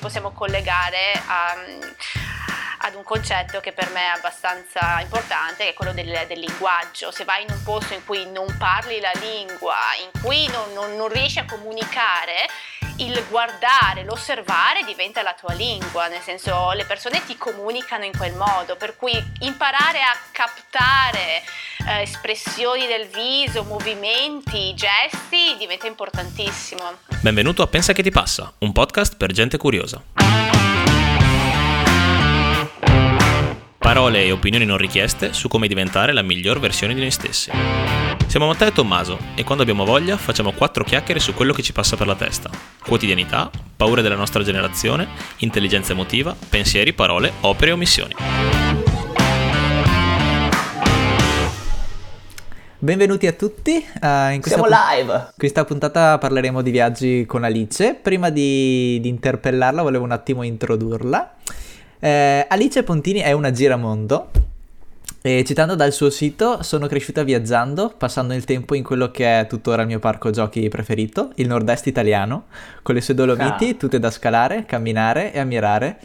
possiamo collegare a, ad un concetto che per me è abbastanza importante, che è quello del, del, linguaggio. Se vai in un posto in cui non parli la lingua, in cui non, non, non riesci a comunicare, il guardare, l'osservare diventa la tua lingua, nel senso le persone ti comunicano in quel modo, per cui imparare a captare eh, espressioni del viso, movimenti, gesti diventa importantissimo. Benvenuto a Pensa che ti passa, un podcast per gente curiosa. Parole e opinioni non richieste su come diventare la miglior versione di noi stessi. Siamo Matteo e Tommaso e quando abbiamo voglia facciamo quattro chiacchiere su quello che ci passa per la testa. Quotidianità, paure della nostra generazione, intelligenza emotiva, pensieri, parole, opere e omissioni. Benvenuti a tutti. Uh, in Siamo pu- live! In questa puntata parleremo di viaggi con Alice. Prima di, di interpellarla volevo un attimo introdurla. Eh, Alice Pontini è una giramondo e citando dal suo sito, sono cresciuta viaggiando, passando il tempo in quello che è tuttora il mio parco giochi preferito, il nord-est italiano, con le sue Dolomiti, ah. tutte da scalare, camminare e ammirare,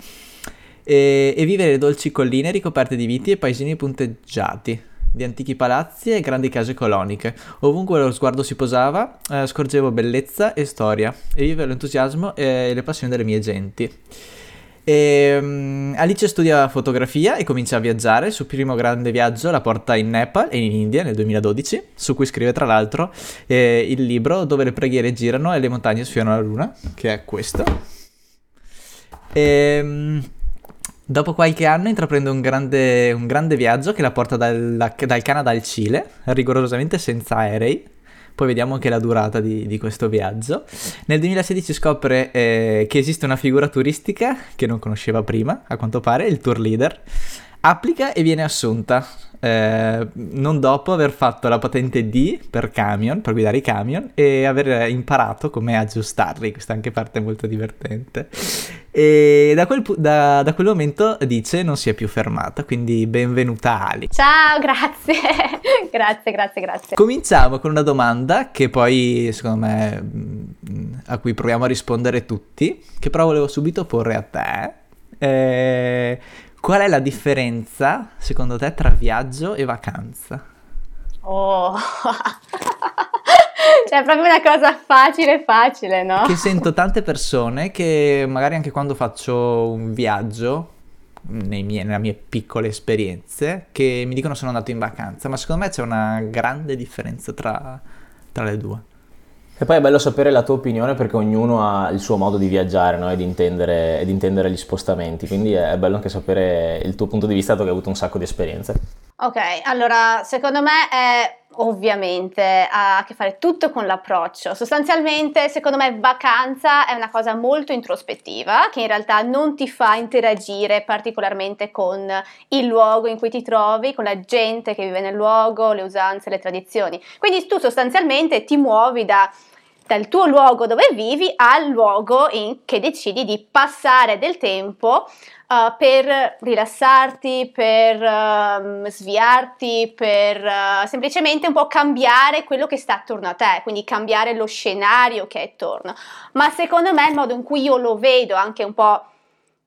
e, e vivere dolci colline ricoperte di viti e paesini punteggiati, di antichi palazzi e grandi case coloniche. Ovunque lo sguardo si posava, eh, scorgevo bellezza e storia, e vivevo l'entusiasmo e le passioni delle mie genti. E, um, Alice studia fotografia e comincia a viaggiare. Il suo primo grande viaggio la porta in Nepal e in India nel 2012, su cui scrive tra l'altro eh, il libro Dove le preghiere girano e le montagne sfiorano la luna, che è questo. E, um, dopo qualche anno intraprende un grande, un grande viaggio che la porta dal, dal Canada al Cile, rigorosamente senza aerei poi vediamo anche la durata di, di questo viaggio. Nel 2016 scopre eh, che esiste una figura turistica che non conosceva prima, a quanto pare, il tour leader. Applica e viene assunta eh, non dopo aver fatto la patente D per camion, per guidare i camion e aver imparato come aggiustarli, questa anche parte molto divertente. E da quel, da, da quel, momento dice non si è più fermata, quindi benvenuta Ali. Ciao, grazie, grazie, grazie, grazie. Cominciamo con una domanda che poi secondo me mm, a cui proviamo a rispondere tutti, che però volevo subito porre a te. Eh, Qual è la differenza, secondo te, tra viaggio e vacanza? Oh, cioè è proprio una cosa facile, facile, no? Che sento tante persone che magari anche quando faccio un viaggio, mie, nelle mie piccole esperienze, che mi dicono sono andato in vacanza, ma secondo me c'è una grande differenza tra, tra le due. E poi è bello sapere la tua opinione perché ognuno ha il suo modo di viaggiare no? e, di intendere, e, di intendere, gli spostamenti, quindi è bello anche sapere il tuo punto di vista, dato che hai avuto un sacco di esperienze. Ok, allora secondo me è ovviamente ha a che fare tutto con l'approccio. Sostanzialmente, secondo me, vacanza è una cosa molto introspettiva che in realtà non ti fa interagire particolarmente con il luogo in cui ti trovi, con la gente che vive nel luogo, le usanze, le tradizioni. Quindi tu sostanzialmente ti muovi da dal tuo luogo dove vivi al luogo in che decidi di passare del tempo uh, per rilassarti, per uh, sviarti, per uh, semplicemente un po' cambiare quello che sta attorno a te, quindi cambiare lo scenario che è attorno. Ma secondo me il modo in cui io lo vedo anche un po'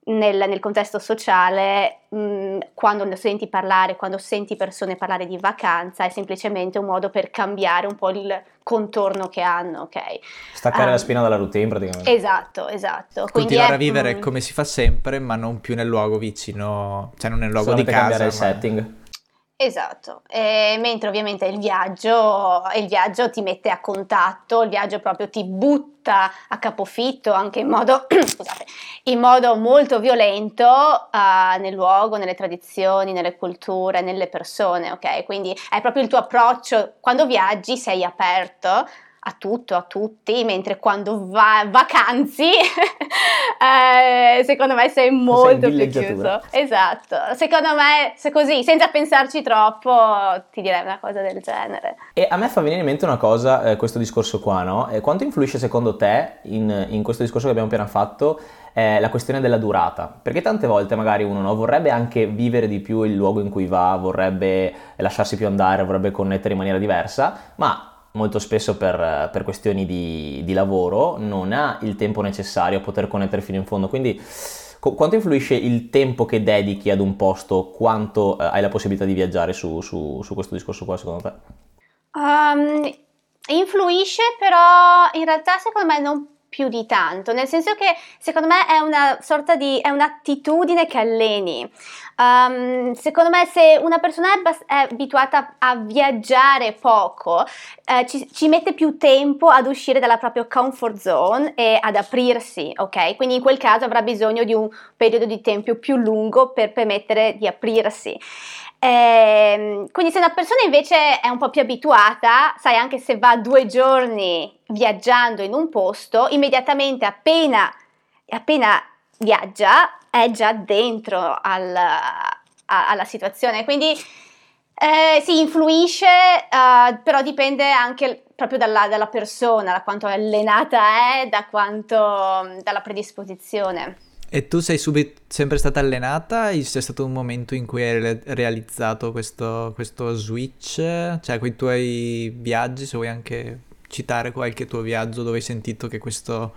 nel, nel contesto sociale, mh, quando senti parlare, quando senti persone parlare di vacanza, è semplicemente un modo per cambiare un po' il contorno che hanno, ok? Staccare um, la spina dalla routine praticamente. Esatto, esatto. Continuare è, a vivere mm, come si fa sempre, ma non più nel luogo vicino, cioè non nel luogo di casa. cambiare il ma... setting. Esatto, e mentre ovviamente il viaggio, il viaggio ti mette a contatto, il viaggio proprio ti butta a capofitto anche in modo, scusate, in modo molto violento uh, nel luogo, nelle tradizioni, nelle culture, nelle persone, ok? Quindi è proprio il tuo approccio, quando viaggi sei aperto a tutto, a tutti, mentre quando va vacanzi, eh, secondo me sei molto sei più chiuso. Esatto, secondo me se così, senza pensarci troppo, ti direi una cosa del genere. E a me fa venire in mente una cosa, eh, questo discorso qua, no? Eh, quanto influisce secondo te in, in questo discorso che abbiamo appena fatto eh, la questione della durata, perché tante volte magari uno no, vorrebbe anche vivere di più il luogo in cui va, vorrebbe lasciarsi più andare, vorrebbe connettere in maniera diversa, ma molto spesso per, per questioni di, di, lavoro non ha il tempo necessario a poter connettere fino in fondo. Quindi co- quanto influisce il tempo che dedichi ad un posto, quanto eh, hai la possibilità di viaggiare su, su, su, questo discorso qua secondo te? Um, influisce però in realtà secondo me non più di tanto, nel senso che secondo me è una sorta di, è un'attitudine che alleni. Um, secondo me se una persona è, bas- è abituata a viaggiare poco, eh, ci, ci, mette più tempo ad uscire dalla propria comfort zone e ad aprirsi, ok? Quindi in quel caso avrà bisogno di un periodo di tempo più lungo per permettere di aprirsi. Eh, quindi se una persona invece è un po' più abituata, sai anche se va due giorni viaggiando in un posto, immediatamente appena, appena viaggia è già dentro al, a, alla situazione. Quindi eh, sì, influisce, uh, però dipende anche proprio dalla, dalla, persona, da quanto allenata è, da quanto, dalla predisposizione. E tu sei subito, sempre stata allenata? C'è stato un momento in cui hai realizzato questo, questo switch? Cioè, con i tuoi viaggi, se vuoi anche citare qualche tuo viaggio dove hai sentito che questo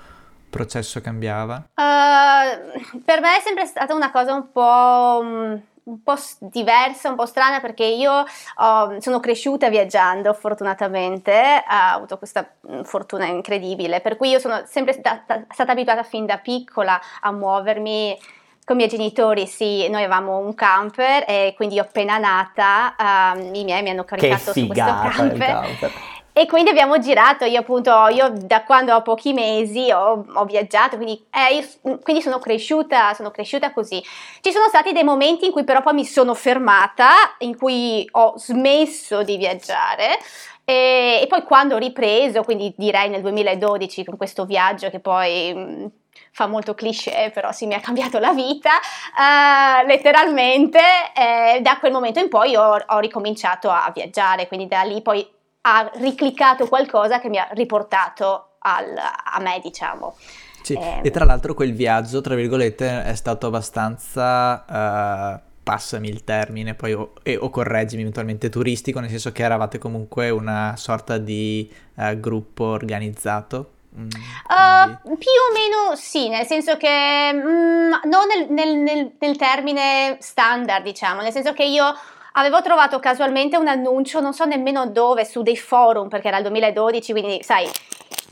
processo cambiava? Uh, per me è sempre stata una cosa un po' mm, un po' diversa, un po' strana perché io oh, sono cresciuta viaggiando fortunatamente, ho avuto questa mm, fortuna incredibile, per cui io sono sempre stata, stata abituata fin da piccola a muovermi con i miei genitori, sì, noi avevamo un camper e quindi io appena nata um, i miei mi hanno caricato su questo camper. camper. E quindi abbiamo girato, io appunto, io da quando ho pochi mesi ho, ho viaggiato, quindi, eh, io, quindi, sono cresciuta, sono cresciuta così. Ci sono stati dei momenti in cui però poi mi sono fermata, in cui ho smesso di viaggiare e, e poi quando ho ripreso, quindi direi nel 2012 con questo viaggio che poi... Mh, fa molto cliché, però sì, mi ha cambiato la vita, uh, letteralmente, eh, da quel momento in poi ho, ho ricominciato a viaggiare, quindi da lì poi ha ricliccato qualcosa che mi ha riportato al, a me, diciamo. Sì, eh, e tra l'altro quel viaggio, tra virgolette, è stato abbastanza, uh, passami il termine, poi o, e, o, correggimi eventualmente, turistico, nel senso che eravate comunque una sorta di uh, gruppo organizzato. Mm, uh, più o meno sì, nel senso che mm, non nel, nel, nel, nel termine standard, diciamo, nel senso che io avevo trovato casualmente un annuncio, non so nemmeno dove, su dei forum, perché era il 2012, quindi sai,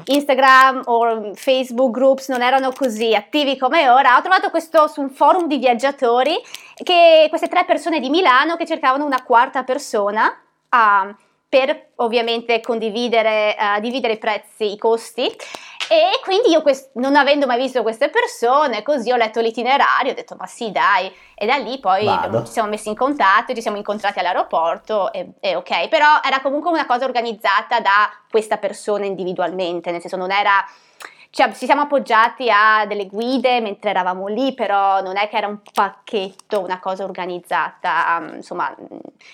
Instagram o Facebook groups non erano così attivi come ora. Ho trovato questo su un forum di viaggiatori, che queste tre persone di Milano che cercavano una quarta persona. Uh, per ovviamente condividere, uh, dividere i prezzi, i costi e quindi io quest- non avendo mai visto queste persone, così ho letto l'itinerario, ho detto ma sì dai, e da lì poi Vado. ci siamo messi in contatto, ci siamo incontrati all'aeroporto e, e, ok, però era comunque una cosa organizzata da questa persona individualmente, nel senso non era... Cioè, ci siamo appoggiati a delle guide mentre eravamo lì, però non è che era un pacchetto, una cosa organizzata, um, insomma,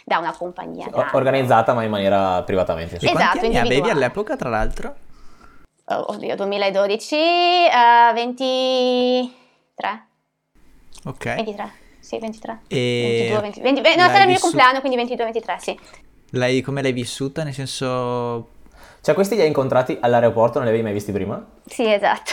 da una compagnia. Organizzata ma in maniera privatamente. Esatto, quanti anni avevi all'epoca, tra l'altro? Oh, oddio, 2012, uh, 23. Ok. 23, sì, 23. E 22, 20, 20, 20 no, sarà il mio compleanno, quindi 22-23, sì. Lei, come l'hai vissuta? Nel senso... Cioè, questi li hai incontrati all'aeroporto, non li avevi mai visti prima? Sì, esatto.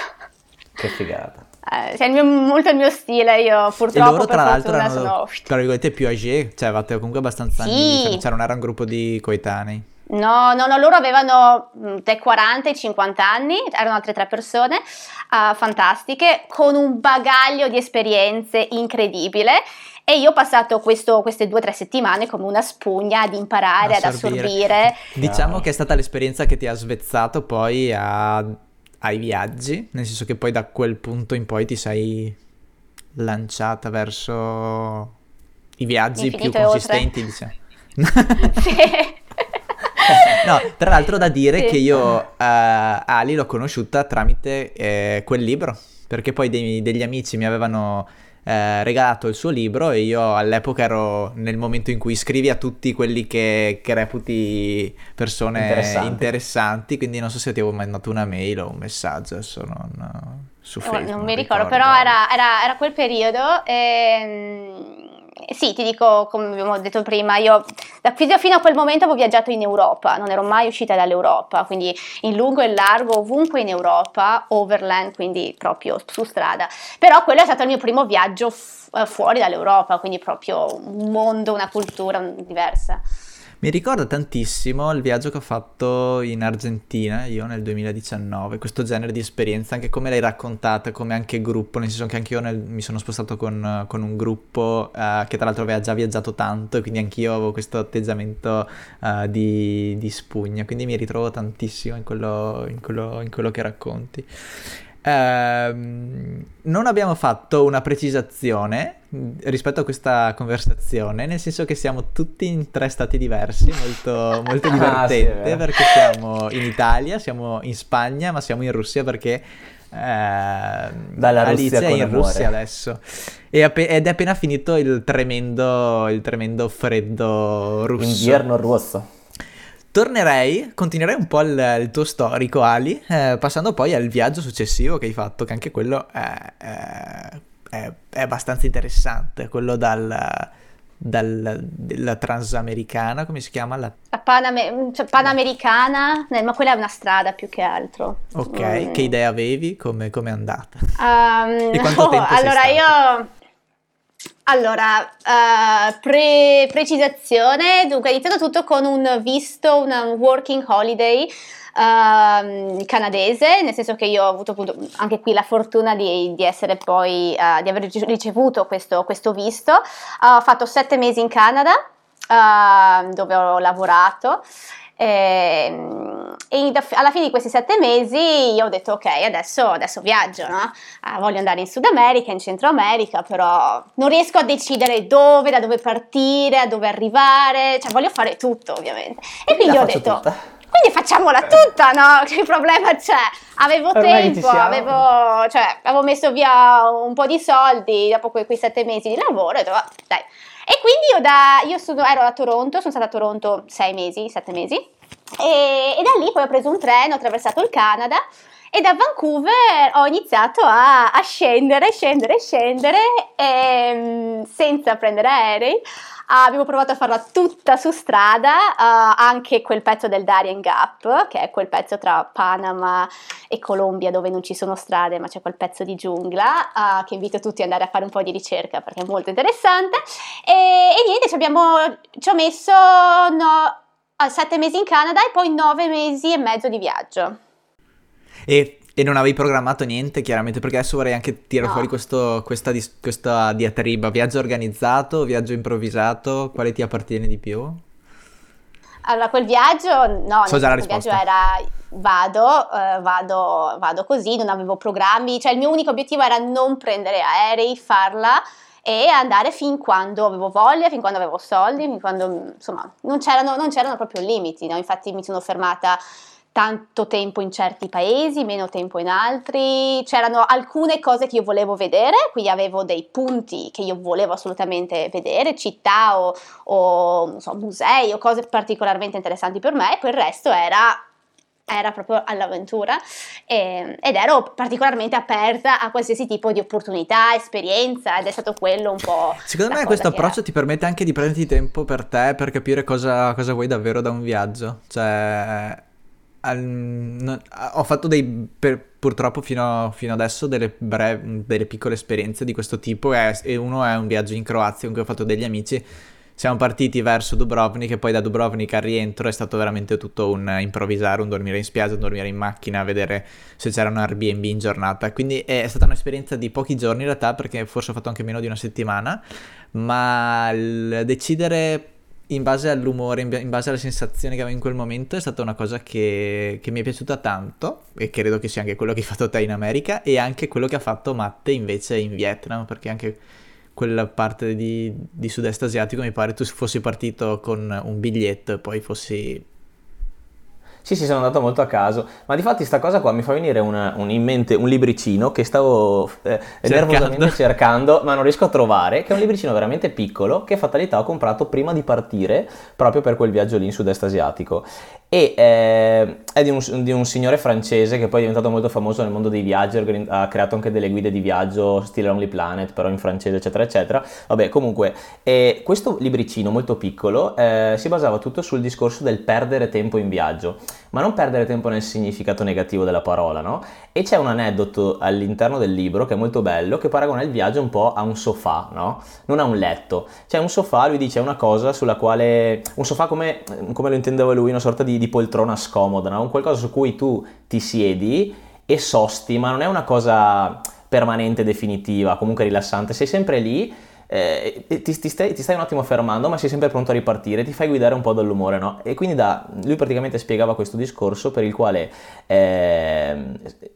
Che figata. Eh, cioè, il mio, molto il mio stile, io purtroppo e loro, tra l'altro, erano, sono... tra virgolette, più âgé, cioè avevate comunque abbastanza sì. anni, cioè non era un gruppo di coetanei. No, no, no, loro avevano dai 40 ai 50 anni, erano altre tre persone uh, fantastiche, con un bagaglio di esperienze incredibile. E io ho passato questo, queste due o tre settimane come una spugna ad imparare, ad assorbire. Diciamo che è stata l'esperienza che ti ha svezzato poi a, ai viaggi, nel senso che poi da quel punto in poi ti sei lanciata verso i viaggi più consistenti, diciamo. sì. no, tra l'altro da dire sì. che io uh, Ali l'ho conosciuta tramite eh, quel libro, perché poi dei, degli amici mi avevano eh, regalato il suo libro e io all'epoca ero nel momento in cui scrivi a tutti quelli che, che reputi persone interessanti. interessanti. quindi non so se ti avevo mandato una mail o un messaggio, adesso non, su Facebook. Oh, non mi ricordo, ricordo, però era, era, era quel periodo e ehm, sì, ti dico, come abbiamo detto prima, io da, fino a quel momento avevo viaggiato in Europa, non ero mai uscita dall'Europa, quindi in lungo e in largo, ovunque in Europa, overland, quindi proprio su strada. Però quello è stato il mio primo viaggio f- eh, fuori dall'Europa, quindi proprio un mondo, una cultura diversa. Mi ricorda tantissimo il viaggio che ho fatto in Argentina, io nel 2019, questo genere di esperienza, anche come l'hai raccontata, come anche gruppo, nel senso che anche io nel, mi sono spostato con, con un gruppo uh, che tra l'altro aveva già viaggiato tanto quindi anch'io avevo questo atteggiamento uh, di, di, spugna, quindi mi ritrovo tantissimo in quello, in quello, in quello che racconti. Ehm, non abbiamo fatto una precisazione rispetto a questa conversazione, nel senso che siamo tutti in tre stati diversi, molto, molto divertente, ah, sì, perché siamo in Italia, siamo in Spagna, ma siamo in Russia perché eh, Dalla Alice è in Russia adesso. App- ed è appena finito il tremendo, il tremendo freddo russo. Invierno russo. Tornerei, continuerei un po' il, il tuo storico, Ali, eh, passando poi al viaggio successivo che hai fatto, che anche quello è, è, è, è abbastanza interessante, quello dal, dal, della transamericana, come si chiama? La, la Paname- cioè Panamericana, ma quella è una strada più che altro. Ok, mm. che idea avevi? Come è andata? Um, e quanto oh, tempo Allora io allora, uh, pre- precisazione, dunque è iniziato tutto con un visto, un working holiday uh, canadese, nel senso che io ho avuto appunto anche qui la fortuna di, di essere poi, uh, di aver ricevuto questo, questo visto. ho fatto sette mesi in Canada, ehm, dove ho lavorato. E, ehm, e, alla fine di questi sette mesi io ho detto ok adesso, adesso viaggio no? ah, voglio andare in Sud America in Centro America però non riesco a decidere dove da dove partire a dove arrivare cioè voglio fare tutto ovviamente e quindi ho detto tutta. quindi facciamola tutta no? che problema c'è avevo Ormai tempo avevo, cioè, avevo messo via un po' di soldi dopo quei, quei sette mesi di lavoro e ho detto dai e quindi io, da, io sono, ero a Toronto, sono stata a Toronto sei mesi, sette mesi, e, e, da lì poi ho preso un treno, ho attraversato il Canada e da Vancouver ho iniziato a, a scendere, scendere, scendere e, senza prendere aerei abbiamo provato a farla tutta su strada, uh, anche quel pezzo del Darien Gap, che è quel pezzo tra Panama e Colombia dove non ci sono strade, ma c'è quel pezzo di giungla, uh, che invito tutti ad andare a fare un po' di ricerca perché è molto interessante. E, e niente, ci, abbiamo, ci ho messo no, sette mesi in Canada e poi nove mesi e mezzo di viaggio. E e non avevi programmato niente, chiaramente, perché adesso vorrei anche tirare no. fuori questo, questa, questa diatriba. Viaggio organizzato, viaggio improvvisato, quale ti appartiene di più? Allora, quel viaggio, no, so già viaggio era vado, eh, vado, vado così, non avevo programmi, cioè il mio unico obiettivo era non prendere aerei, farla e andare fin quando avevo voglia, fin quando avevo soldi, fin quando, insomma, non c'erano, non c'erano proprio limiti, no? Infatti mi sono fermata tanto tempo in certi paesi, meno tempo in altri. C'erano alcune cose che io volevo vedere, quindi avevo dei punti che io volevo assolutamente vedere, città o, o so, musei o cose particolarmente interessanti per me, e poi il resto era era proprio all'avventura. E, ed ero particolarmente aperta a qualsiasi tipo di opportunità, esperienza ed è stato quello un po'... Secondo me questo approccio era... ti permette anche di prenderti tempo per te per capire cosa, cosa vuoi davvero da un viaggio, cioè al, no, ho fatto dei, per, purtroppo fino, fino adesso delle, brev, delle, piccole esperienze di questo tipo e, e, uno è un viaggio in Croazia in cui ho fatto degli amici. Siamo partiti verso Dubrovnik e poi da Dubrovnik al rientro è stato veramente tutto un improvvisare, un dormire in spiaggia, un dormire in macchina, vedere se c'era un Airbnb in giornata. Quindi è stata un'esperienza di pochi giorni in realtà perché forse ho fatto anche meno di una settimana, ma decidere in base all'umore, in base alle sensazioni che avevo in quel momento, è stata una cosa che, che, mi è piaciuta tanto e credo che sia anche quello che hai fatto te in America e anche quello che ha fatto Matte invece in Vietnam, perché anche quella parte di, di sud-est asiatico mi pare tu fossi partito con un biglietto e poi fossi sì, sì, sono andato molto a caso, ma di fatti sta cosa qua mi fa venire una, un, in mente un libricino che stavo eh, nervosamente cercando, ma non riesco a trovare, che è un libricino veramente piccolo che fatalità ho comprato prima di partire proprio per quel viaggio lì in sud-est asiatico. E eh, è di un, di un, signore francese che poi è diventato molto famoso nel mondo dei viaggi, ha creato anche delle guide di viaggio stile Lonely Planet, però in francese eccetera eccetera. Vabbè comunque, eh, questo libricino molto piccolo eh, si basava tutto sul discorso del perdere tempo in viaggio, ma non perdere tempo nel significato negativo della parola, no? E c'è un aneddoto all'interno del libro che è molto bello, che paragona il viaggio un po' a un sofà, no? Non a un letto. C'è un sofà, lui dice, una cosa sulla quale... Un sofà come, come lo intendeva lui, una sorta di, di poltrona scomoda, no? Un qualcosa su cui tu ti siedi e sosti, ma non è una cosa permanente, definitiva, comunque rilassante, sei sempre lì eh, ti, ti, stai, ti, stai, un attimo fermando, ma sei sempre pronto a ripartire, ti fai guidare un po' dall'umore, no? E quindi da, lui praticamente spiegava questo discorso per il quale eh,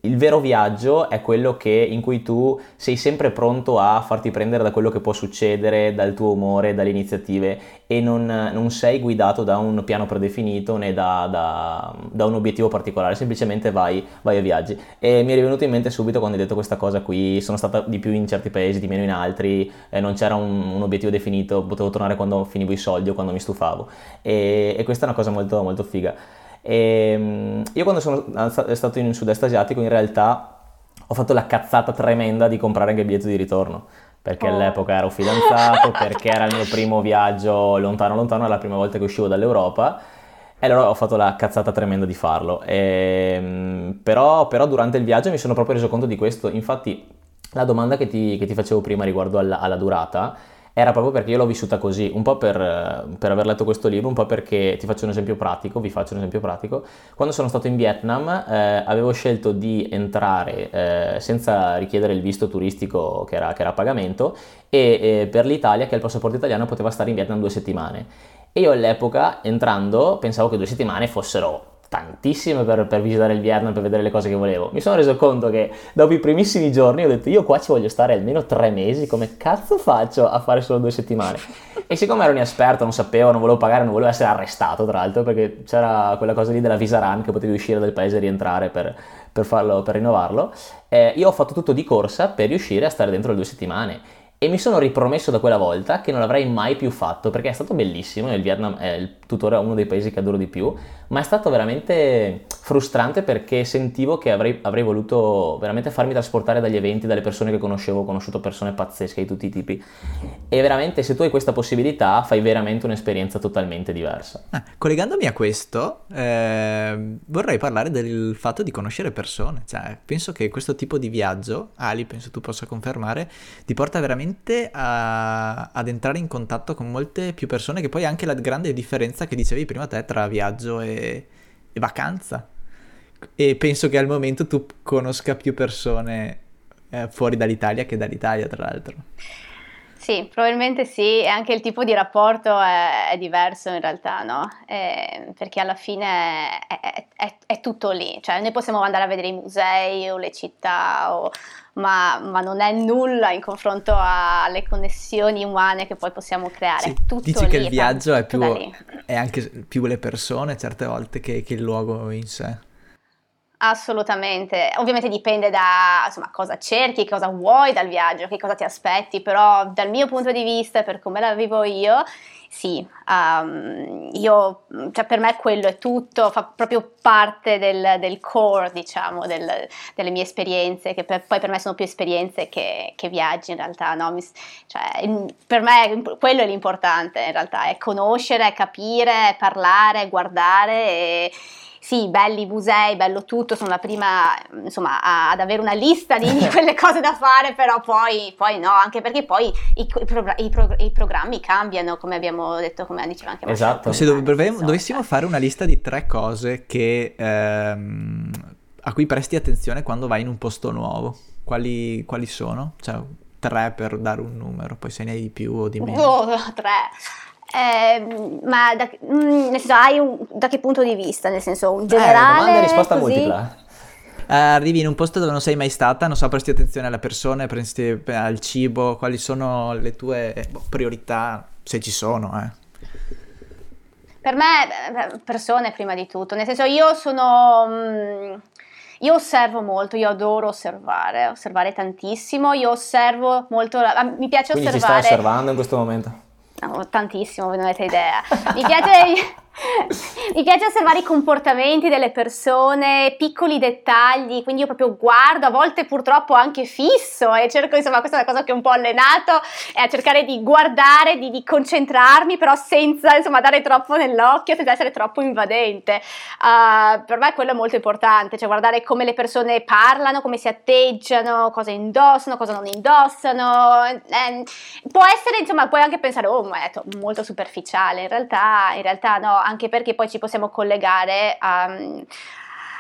il vero viaggio è quello che, in cui tu sei sempre pronto a farti prendere da quello che può succedere, dal tuo umore, dalle iniziative e non, non sei guidato da un piano predefinito né da, da, da un obiettivo particolare, semplicemente vai, vai, a viaggi. E mi è rivenuto in mente subito quando hai detto questa cosa qui, sono stata di più in certi paesi, di meno in altri, eh, non c'è c'era un, un, obiettivo definito, potevo tornare quando finivo i soldi o quando mi stufavo e, e questa è una cosa molto, molto figa. E, ehm, io quando sono stato in sud-est asiatico in realtà ho fatto la cazzata tremenda di comprare anche il biglietto di ritorno perché oh. all'epoca ero fidanzato, perché era il mio primo viaggio lontano lontano, era la prima volta che uscivo dall'Europa e allora ho fatto la cazzata tremenda di farlo. E, ehm, però, però, durante il viaggio mi sono proprio reso conto di questo. Infatti la domanda che ti, che ti facevo prima riguardo alla, alla, durata era proprio perché io l'ho vissuta così, un po' per, per, aver letto questo libro, un po' perché ti faccio un esempio pratico, vi faccio un esempio pratico. Quando sono stato in Vietnam eh, avevo scelto di entrare eh, senza richiedere il visto turistico che era, che era a pagamento e eh, per l'Italia che il passaporto italiano poteva stare in Vietnam due settimane. E io all'epoca entrando pensavo che due settimane fossero tantissime per, per, visitare il Vietnam, per vedere le cose che volevo. Mi sono reso conto che dopo i primissimi giorni ho detto io qua ci voglio stare almeno tre mesi, come cazzo faccio a fare solo due settimane? E siccome ero inesperto, non sapevo, non volevo pagare, non volevo essere arrestato tra l'altro, perché c'era quella cosa lì della visa run che potevi uscire dal paese e rientrare per, per, farlo, per rinnovarlo, eh, io ho fatto tutto di corsa per riuscire a stare dentro le due settimane e mi sono ripromesso da quella volta che non l'avrei mai più fatto perché è stato bellissimo. Il Vietnam è tuttora uno dei paesi che adoro di più, ma è stato veramente frustrante perché sentivo che avrei, avrei, voluto veramente farmi trasportare dagli eventi, dalle persone che conoscevo. Ho conosciuto persone pazzesche di tutti i tipi. E veramente, se tu hai questa possibilità, fai veramente un'esperienza totalmente diversa. Ah, collegandomi a questo, eh, vorrei parlare del fatto di conoscere persone. Cioè, penso che questo tipo di viaggio, Ali, penso tu possa confermare, ti porta veramente a, ad entrare in contatto con molte più persone, che poi anche la grande differenza che dicevi prima te tra viaggio e, e vacanza. E penso che al momento tu conosca più persone eh, fuori dall'Italia che dall'Italia, tra l'altro. Sì, probabilmente sì, e anche il tipo di rapporto è, è diverso in realtà, no? Eh, perché alla fine è, è, è, tutto lì, cioè noi possiamo andare a vedere i musei o le città o ma, ma, non è nulla in confronto alle connessioni umane che poi possiamo creare. Sì, Tutto dici lì, che il viaggio è, più, è, anche più le persone certe volte che, che il luogo in sé. Assolutamente, ovviamente dipende da insomma, cosa cerchi, cosa vuoi dal viaggio, che cosa ti aspetti, però dal mio punto di vista, per come la vivo io, sì, um, io, cioè per me quello è tutto, fa proprio parte del, del core, diciamo, del, delle mie esperienze, che per, poi per me sono più esperienze che, che viaggi in realtà, no? Mi, cioè, per me quello è l'importante in realtà, è conoscere, capire, parlare, guardare e sì, belli musei, bello tutto, sono la prima insomma, a, ad avere una lista di, di, quelle cose da fare, però poi, poi no, anche perché poi i, i, progr- i, progr- i, programmi cambiano, come abbiamo detto, come diceva anche Esatto. Se dov- dovessimo fare una lista di tre cose che, ehm, a cui presti attenzione quando vai in un posto nuovo, quali, quali sono? Cioè, tre per dare un numero, poi se ne hai di più o di meno. Oh, tre. Eh, ma da, mm, nel senso, hai un, da che punto di vista? Nel senso, un generale? Eh, domanda e risposta così? multipla. Uh, arrivi in un posto dove non sei mai stata, non so, presti attenzione alle persone, presti al cibo, quali sono le tue boh, priorità, se ci sono, eh. Per me, persone prima di tutto, nel senso io sono... Mm, io osservo molto, io adoro osservare, osservare tantissimo, io osservo molto, mi piace Quindi osservare... Quindi ci stai osservando in questo momento? No, tantissimo, voi non avete idea. Mi piace, Mi piace osservare i comportamenti delle persone, piccoli dettagli, quindi io proprio guardo, a volte purtroppo anche fisso e cerco, insomma, questa è una cosa che ho un po' allenato, è a cercare di guardare, di, di concentrarmi, però senza, insomma, dare troppo nell'occhio, senza essere troppo invadente. Uh, per me quello è molto importante, cioè guardare come le persone parlano, come si atteggiano, cosa indossano, cosa non indossano. Eh, può essere, insomma, puoi anche pensare, oh, ma è molto superficiale, in realtà, in realtà no, anche perché poi ci possiamo collegare a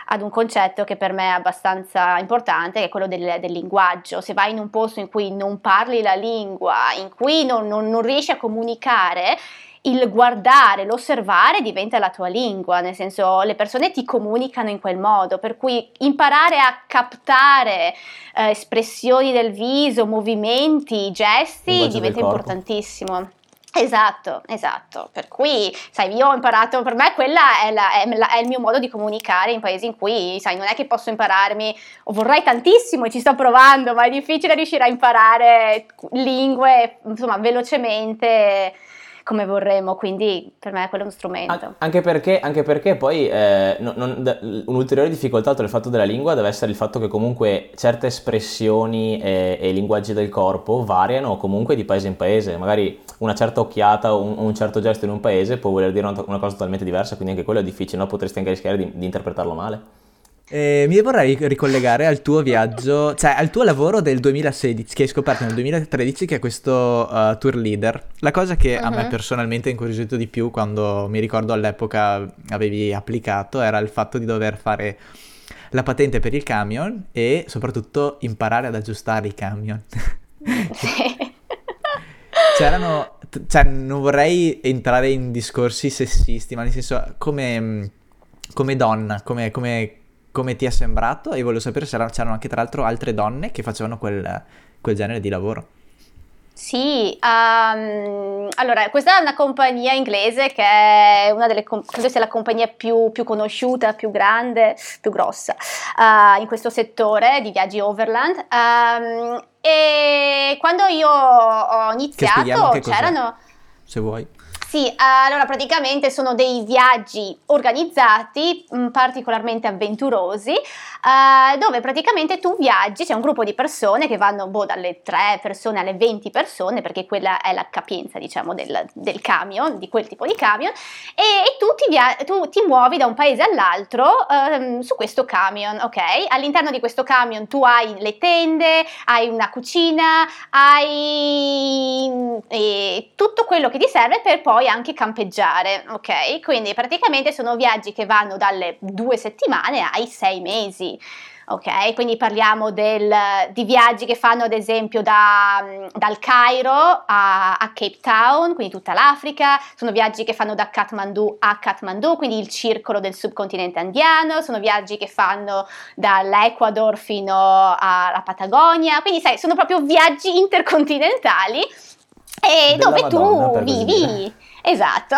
ad un concetto che per me è abbastanza importante, che è quello del, del, linguaggio. Se vai in un posto in cui non parli la lingua, in cui non, non, non riesci a comunicare, il guardare, l'osservare diventa la tua lingua, nel senso le persone ti comunicano in quel modo, per cui imparare a captare eh, espressioni del viso, movimenti, gesti diventa importantissimo. Esatto, esatto. Per cui, sai, io ho imparato, per me quella è, la, è, la, è, il mio modo di comunicare in paesi in cui, sai, non è che posso impararmi, o vorrei tantissimo e ci sto provando, ma è difficile riuscire a imparare lingue, insomma, velocemente come vorremmo, quindi per me quello è uno strumento. Anche perché, anche perché poi eh, non, non, un'ulteriore difficoltà oltre al fatto della lingua deve essere il fatto che comunque certe espressioni e, e linguaggi del corpo variano comunque di paese in paese, magari una certa occhiata o un, un, certo gesto in un paese può voler dire una, una, cosa totalmente diversa, quindi anche quello è difficile, no? potresti anche rischiare di, di interpretarlo male. Eh, mi vorrei ricollegare al tuo viaggio, cioè al tuo lavoro del 2016, che hai scoperto nel 2013, che è questo uh, tour leader. La cosa che uh-huh. a me mhm. personalmente ha incuriosito di più quando mi ricordo all'epoca avevi applicato era il fatto di dover fare la patente per il camion e soprattutto imparare ad aggiustare i camion. C'erano, cioè non vorrei entrare in discorsi sessisti, ma nel senso come, come donna, come, come come ti è sembrato e volevo sapere se c'erano anche tra l'altro altre donne che facevano quel, quel genere di lavoro. Sì, um, allora questa è una compagnia inglese che è una delle, credo sia la compagnia più, più conosciuta, più grande, più grossa uh, in questo settore di viaggi overland. Um, e quando io ho iniziato c'erano... Se vuoi. Sì, allora praticamente sono dei viaggi organizzati, mm, particolarmente avventurosi, uh, dove praticamente tu viaggi, c'è un gruppo di persone che vanno boh, dalle 3 persone alle 20 persone, perché quella è la capienza diciamo del, del camion, di quel tipo di camion, e, e tu, ti via- tu, ti muovi da un paese all'altro uh, su questo camion, ok? All'interno di questo camion tu hai le tende, hai una cucina, hai eh, tutto quello che ti serve per poi puoi anche campeggiare, ok? Quindi praticamente sono viaggi che vanno dalle due settimane ai sei mesi. Ok, quindi parliamo del, di viaggi che fanno ad esempio da, dal Cairo a, a, Cape Town, quindi tutta l'Africa, sono viaggi che fanno da Kathmandu a Kathmandu, quindi il circolo del subcontinente andiano, sono viaggi che fanno dall'Ecuador fino alla Patagonia, quindi sai, sono proprio viaggi intercontinentali e dove Madonna, tu vivi. Esatto.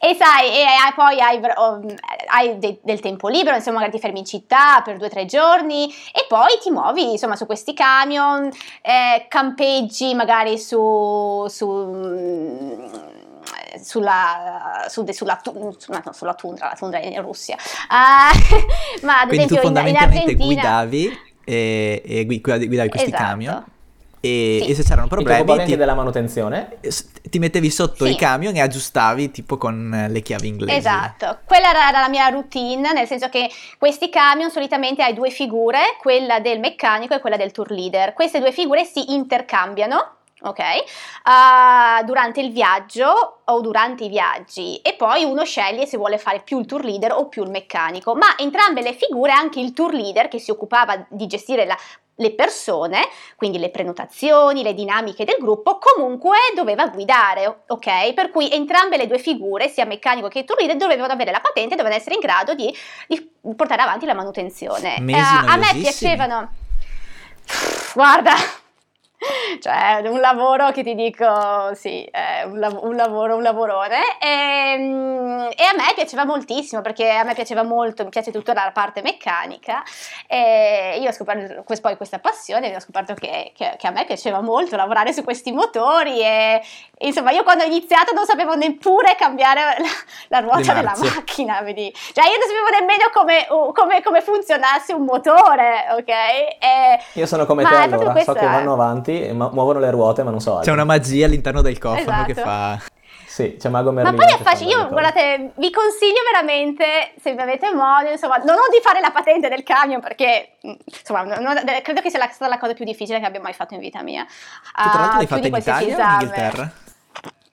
E sai, e poi hai, oh, hai de, del tempo libero, insomma, magari ti fermi in città per due o tre giorni e poi ti muovi, insomma, su questi camion, eh, campeggi magari su, su sulla, su, sulla, sulla, no, sulla, tundra, la tundra in Russia. Uh, ma ad Quindi esempio tu fondamentalmente in, in guidavi e, e guidavi questi esatto. camion e, sì. e se c'erano problemi ti anche della manutenzione ti mettevi sotto sì. i camion e aggiustavi tipo con le chiavi inglesi esatto quella era, era la mia routine nel senso che questi camion solitamente hai due figure quella del meccanico e quella del tour leader queste due figure si intercambiano ok? Uh, durante il viaggio o durante i viaggi e poi uno sceglie se vuole fare più il tour leader o più il meccanico, ma entrambe le figure, anche il tour leader che si occupava di gestire la, le persone, quindi le prenotazioni, le dinamiche del gruppo, comunque doveva guidare, ok? Per cui entrambe le due figure, sia meccanico che tour leader, dovevano avere la patente dovevano essere in grado di, di portare avanti la manutenzione. Uh, a me piacevano... Guarda, cioè un lavoro che ti dico sì, è un, lav- un lavoro, un lavorone. E, mm, e, a me piaceva moltissimo perché a me piaceva molto, mi piace tutta la parte meccanica. E io ho scoperto poi questa passione ho scoperto che, che, che, a me piaceva molto lavorare su questi motori. E, e, insomma, io quando ho iniziato non sapevo neppure cambiare la, la ruota della macchina. Vedi? Cioè, io non sapevo nemmeno come, come, come funzionasse un motore, ok? E, io sono come te allora, so che vanno avanti, ma muovono le ruote, ma non so altro. C'è una magia all'interno del cofano esatto. che fa... Sì, c'è Mago Merlino. Ma poi è facile, io guardate, vi consiglio veramente, se avete modo, insomma, non ho di fare la patente del camion perché, insomma, non, credo che sia la, stata la cosa più difficile che abbia mai fatto in vita mia. Tu tra l'altro l'hai fatta in Italia esame. o in Inghilterra?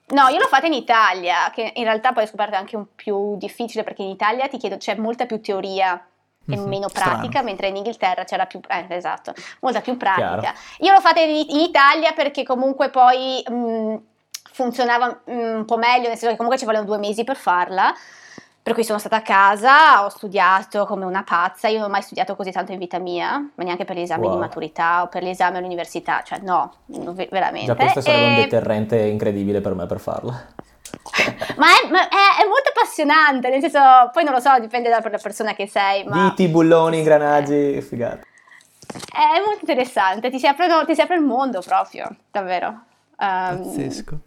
No, io l'ho fatta in Italia, che in realtà poi ho scoperto anche un più difficile perché in Italia ti chiedo, c'è molta più teoria e mm-hmm, meno pratica, strano. mentre in Inghilterra c'era più, eh, esatto, molta più pratica. Chiaro. Io l'ho fatta in, in, Italia perché comunque poi mh, funzionava mh, un po' meglio, nel senso che comunque ci volevano due mesi per farla. Per cui sono stata a casa, ho studiato come una pazza, io non ho mai studiato così tanto in vita mia, ma neanche per gli esami wow. di maturità o per gli esami all'università, cioè no, veramente. Già questo sarebbe e... un deterrente incredibile per me per farla. ma, è, ma è, è, molto appassionante, nel senso, poi non lo so, dipende dalla persona che sei. Ma... Viti, bulloni, ingranaggi, figata. È molto interessante, ti si, apre, ti si apre il mondo proprio, davvero. Um... Pazzesco.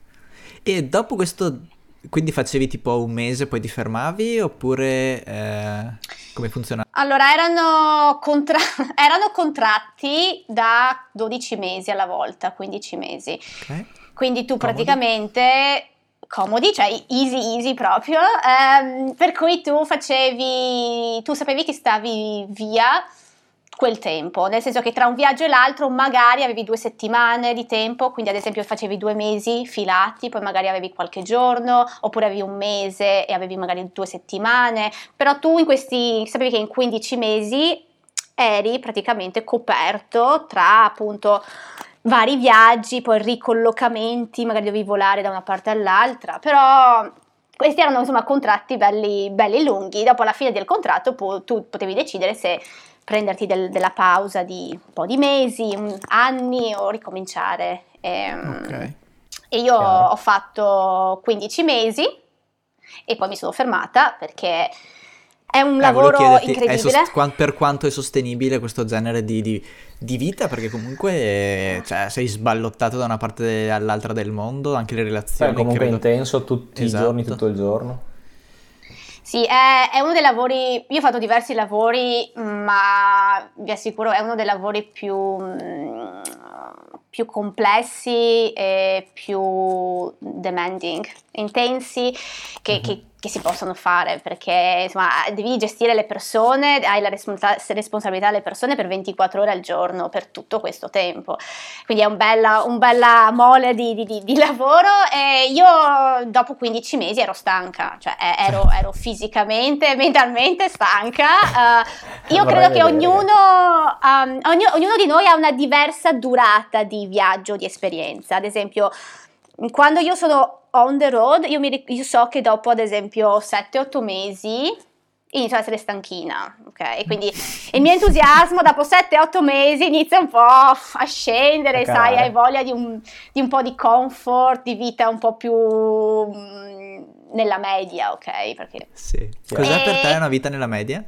E dopo questo, quindi facevi tipo un mese, poi ti fermavi oppure eh, come funziona? Allora, erano, contra- erano contratti da 12 mesi alla volta, 15 mesi. Okay. Quindi tu Comodi. praticamente comodi, cioè easy easy proprio, ehm, per cui tu facevi, tu sapevi che stavi via quel tempo, nel senso che tra un viaggio e l'altro magari avevi due settimane di tempo, quindi ad esempio facevi due mesi filati, poi magari avevi qualche giorno, oppure avevi un mese e avevi magari due settimane, però tu in questi, sapevi che in 15 mesi eri praticamente coperto tra appunto vari viaggi, poi ricollocamenti, magari dovevi volare da una parte all'altra, però questi erano insomma contratti belli, belli lunghi, dopo la fine del contratto po- tu potevi decidere se prenderti del, della pausa di un po' di mesi, anni o ricominciare. E, ehm, okay. e io Chiaro. ho fatto 15 mesi e poi mi sono fermata perché è un eh, lavoro incredibile. Sost- per quanto è sostenibile questo genere di, di, di vita? Perché comunque cioè, sei sballottato da una parte all'altra del mondo, anche le relazioni. È comunque credo... intenso tutti esatto. i giorni, tutto il giorno. Sì, è, è, uno dei lavori, io ho fatto diversi lavori, ma vi assicuro è uno dei lavori più, mm, più complessi e più demanding, intensi, che, mm-hmm. che che si possono fare perché insomma devi gestire le persone, hai la responsa- responsabilità delle persone per 24 ore al giorno per tutto questo tempo. Quindi è un bella, un bella mole di, di, di, lavoro e io dopo 15 mesi ero stanca, cioè ero, ero fisicamente e mentalmente stanca. Uh, io credo che ognuno, um, ognuno, ognuno di noi ha una diversa durata di viaggio, di esperienza. Ad esempio, quando io sono on the road, io, mi, io so che dopo ad esempio 7-8 mesi inizio a essere stanchina, ok? Quindi il mio entusiasmo dopo 7-8 mesi inizia un po' a scendere, okay. sai, hai voglia di un, di un, po' di comfort, di vita un po' più mh, nella media, ok? Perché... Sì. Cos'è e... per te una vita nella media?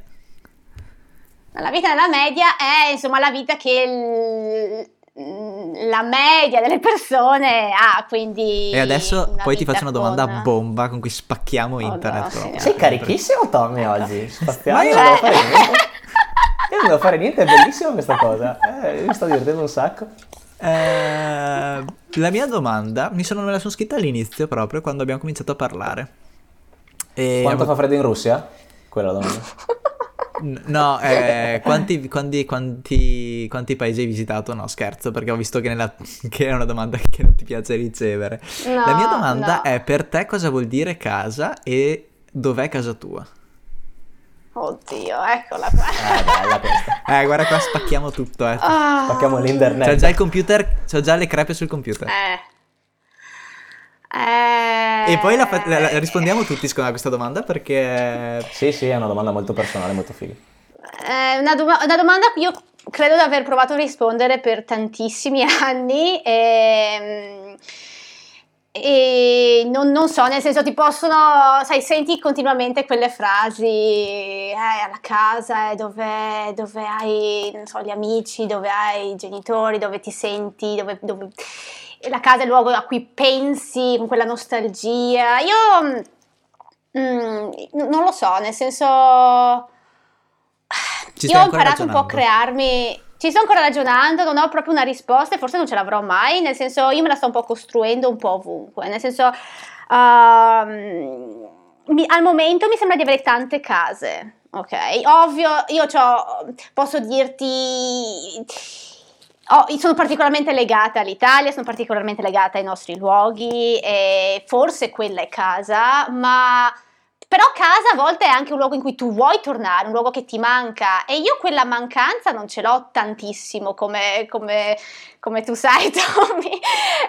La vita nella media è insomma la vita che la media delle persone ha, quindi... E adesso poi ti faccio una domanda con... bomba con cui spacchiamo oh internet. No, Sei carichissimo Tommy ecco. oggi, spazziamo, Ma io non devo fare niente. Io non devo fare niente, è bellissima questa cosa. Eh, mi sto divertendo un sacco. Eh, la mia domanda, mi sono, me la sono scritta all'inizio proprio quando abbiamo cominciato a parlare. E Quanto fa freddo in Russia? Quella la domanda. No, eh, quanti, quanti, quanti, quanti, paesi hai visitato? No, scherzo, perché ho visto che, nella, che è una domanda che non ti piace ricevere. No, La mia domanda no. è per te cosa vuol dire casa e dov'è casa tua? Oddio, eccola qua. Eh, bella questa. Eh, guarda qua spacchiamo tutto, eh. Oh. Spacchiamo l'internet. C'ho già il computer, c'ho già le crepe sul computer. Eh. Eh... E poi la, la, la, rispondiamo tutti secondo me a questa domanda perché... Sì, sì, è una domanda molto personale, molto figa. È una, do- una domanda io credo di aver provato a rispondere per tantissimi anni e, e non, non, so, nel senso ti possono, sai, senti continuamente quelle frasi, eh, alla casa, eh, dove, dove, hai, non so, gli amici, dove hai i genitori, dove ti senti, dove, dove... la casa è il luogo a cui pensi con quella nostalgia. Io mm, non lo so, nel senso... Io ho imparato un po' a crearmi ci sto ancora ragionando, non ho proprio una risposta e forse non ce l'avrò mai, nel senso io me la sto un po' costruendo un po' ovunque, nel senso uh, mi, al momento mi sembra di avere tante case, ok? Ovvio, io posso dirti... Oh, sono particolarmente legata all'Italia, sono particolarmente legata ai nostri luoghi e forse quella è casa, ma però casa a volte è anche un luogo in cui tu vuoi tornare, un luogo che ti manca e io quella mancanza non ce l'ho tantissimo come, come, come tu sai Tommy.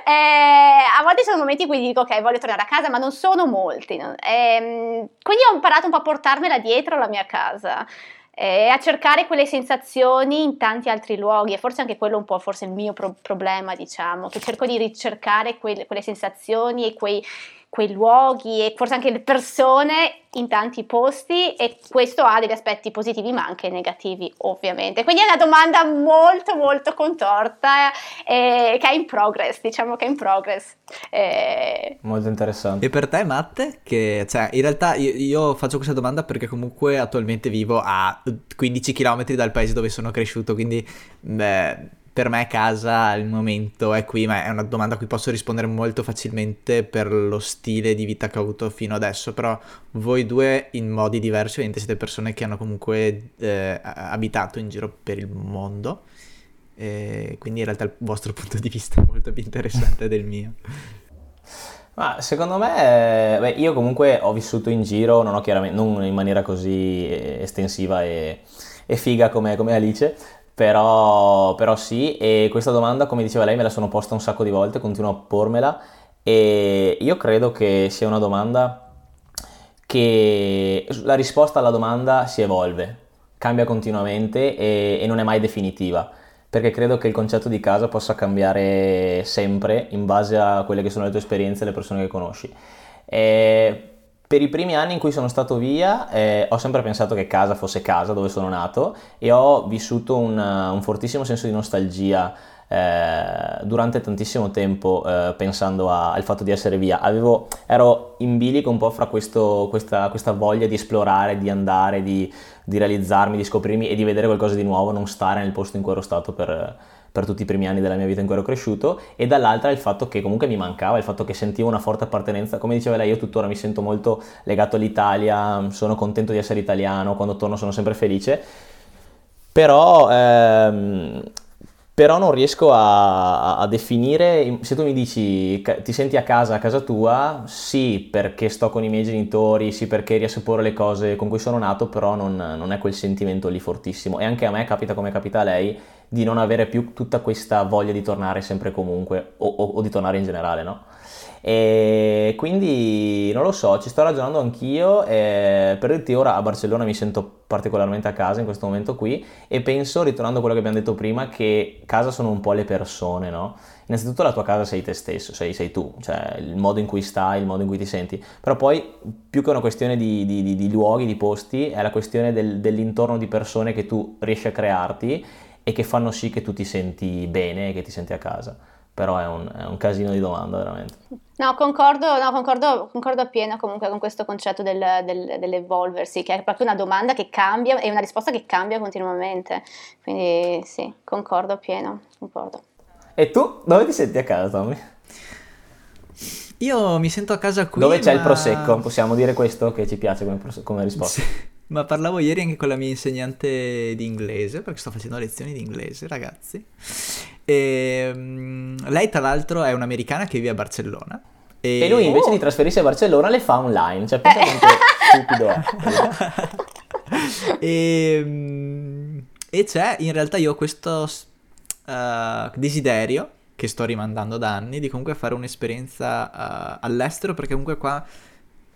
Eh, a volte sono momenti in cui dico ok voglio tornare a casa ma non sono molti. No? Eh, quindi ho imparato un po' a portarmela dietro alla mia casa e a cercare quelle sensazioni in tanti altri luoghi. E forse anche quello un po' forse il mio pro- problema diciamo che cerco di ricercare quelle, quelle sensazioni e quei quei luoghi e forse anche le persone in tanti posti e questo ha degli aspetti positivi ma anche negativi ovviamente. Quindi è una domanda molto molto contorta eh, che è in progress, diciamo che è in progress. Eh... Molto interessante. E per te Matte? Che, cioè, in realtà io, io, faccio questa domanda perché comunque attualmente vivo a 15 km dal paese dove sono cresciuto, quindi... Beh, per me casa al momento è qui, ma è una domanda a cui posso rispondere molto facilmente per lo stile di vita che ho avuto fino adesso, però voi due in modi diversi, ovviamente siete persone che hanno comunque eh, abitato in giro per il mondo, e quindi in realtà il vostro punto di vista è molto più interessante del mio. Ma secondo me, beh, io comunque ho vissuto in giro, non, non in maniera così estensiva e, e figa come, come Alice, però, però sì, e questa domanda, come diceva lei, me la sono posta un sacco di volte, continuo a pormela e io credo che sia una domanda che la risposta alla domanda si evolve, cambia continuamente e, e non è mai definitiva perché credo che il concetto di casa possa cambiare sempre in base a quelle che sono le tue esperienze e le persone che conosci. E per i primi anni in cui sono stato via eh, ho sempre pensato che casa fosse casa dove sono nato e ho vissuto un, un fortissimo senso di nostalgia eh, durante tantissimo tempo eh, pensando a, al fatto di essere via. Avevo, ero in bilico un po' fra questo, questa, questa, voglia di esplorare, di andare, di, di realizzarmi, di scoprirmi e di vedere qualcosa di nuovo, non stare nel posto in cui ero stato per per tutti i primi anni della mia vita in cui ero cresciuto e dall'altra il fatto che comunque mi mancava, il fatto che sentivo una forte appartenenza, come diceva lei io tuttora mi sento molto legato all'Italia, sono contento di essere italiano, quando torno sono sempre felice, però ehm, però non riesco a, a, definire, se tu mi dici ti senti a casa, a casa tua, sì perché sto con i miei genitori, sì perché porre le cose con cui sono nato, però non, non, è quel sentimento lì fortissimo e anche a me capita come capita a lei di non avere più tutta questa voglia di tornare sempre comunque o, o, o di tornare in generale, no? E quindi non lo so, ci sto ragionando anch'io. E per dirti ora a Barcellona mi sento particolarmente a casa in questo momento qui e penso, ritornando a quello che abbiamo detto prima, che casa sono un po' le persone, no? Innanzitutto la tua casa sei te stesso, sei, sei tu, cioè il modo in cui stai, il modo in cui ti senti, però poi più che una questione di, di, di, di luoghi, di posti, è la questione del, dell'intorno di persone che tu riesci a crearti e che fanno sì che tu ti senti bene e che ti senti a casa però è un, è un, casino di domanda veramente. No, concordo, no, concordo, concordo appieno comunque con questo concetto del, del, dell'evolversi, che è proprio una domanda che cambia e una risposta che cambia continuamente. Quindi sì, concordo appieno, concordo. E tu dove ti senti a casa, Tommy? Io mi sento a casa qui. Dove c'è ma... il prosecco? Possiamo dire questo che ci piace come, come risposta? Sì. Ma parlavo ieri anche con la mia insegnante di inglese, perché sto facendo lezioni di inglese, ragazzi. E, um, lei, tra l'altro, è un'americana che vive a Barcellona. E, e lui invece oh. di trasferirsi a Barcellona le fa online. Cioè, pensa quanto stupido è. e, um, e c'è, in realtà, io ho questo uh, desiderio che sto rimandando da anni di comunque fare un'esperienza uh, all'estero, perché comunque qua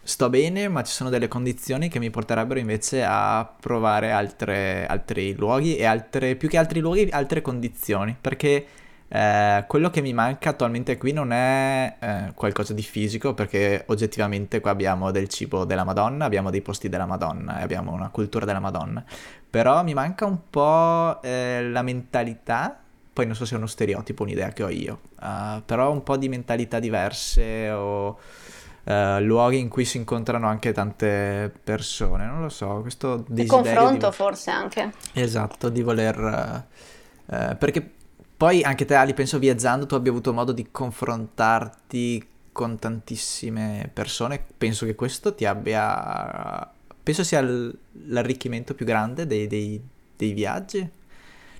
sto bene, ma ci sono delle condizioni che mi porterebbero invece a provare altre, altri luoghi e altre, più che altri luoghi, altre condizioni, perché Eh, quello che mi manca attualmente qui non è eh, qualcosa di fisico, perché oggettivamente qua abbiamo del cibo della Madonna, abbiamo dei posti della Madonna e abbiamo una cultura della Madonna. Però mi manca un po' eh, la mentalità, poi non so se è uno stereotipo, un'idea che ho io, uh, però un po' di mentalità diverse o uh, luoghi in cui si incontrano anche tante persone, non lo so, questo desiderio... Il confronto di... forse anche. Esatto, di voler... Uh, perché poi anche te Ali, penso viaggiando tu abbia avuto modo di confrontarti con tantissime persone, penso che questo ti abbia... penso sia l'arricchimento più grande dei, dei, dei viaggi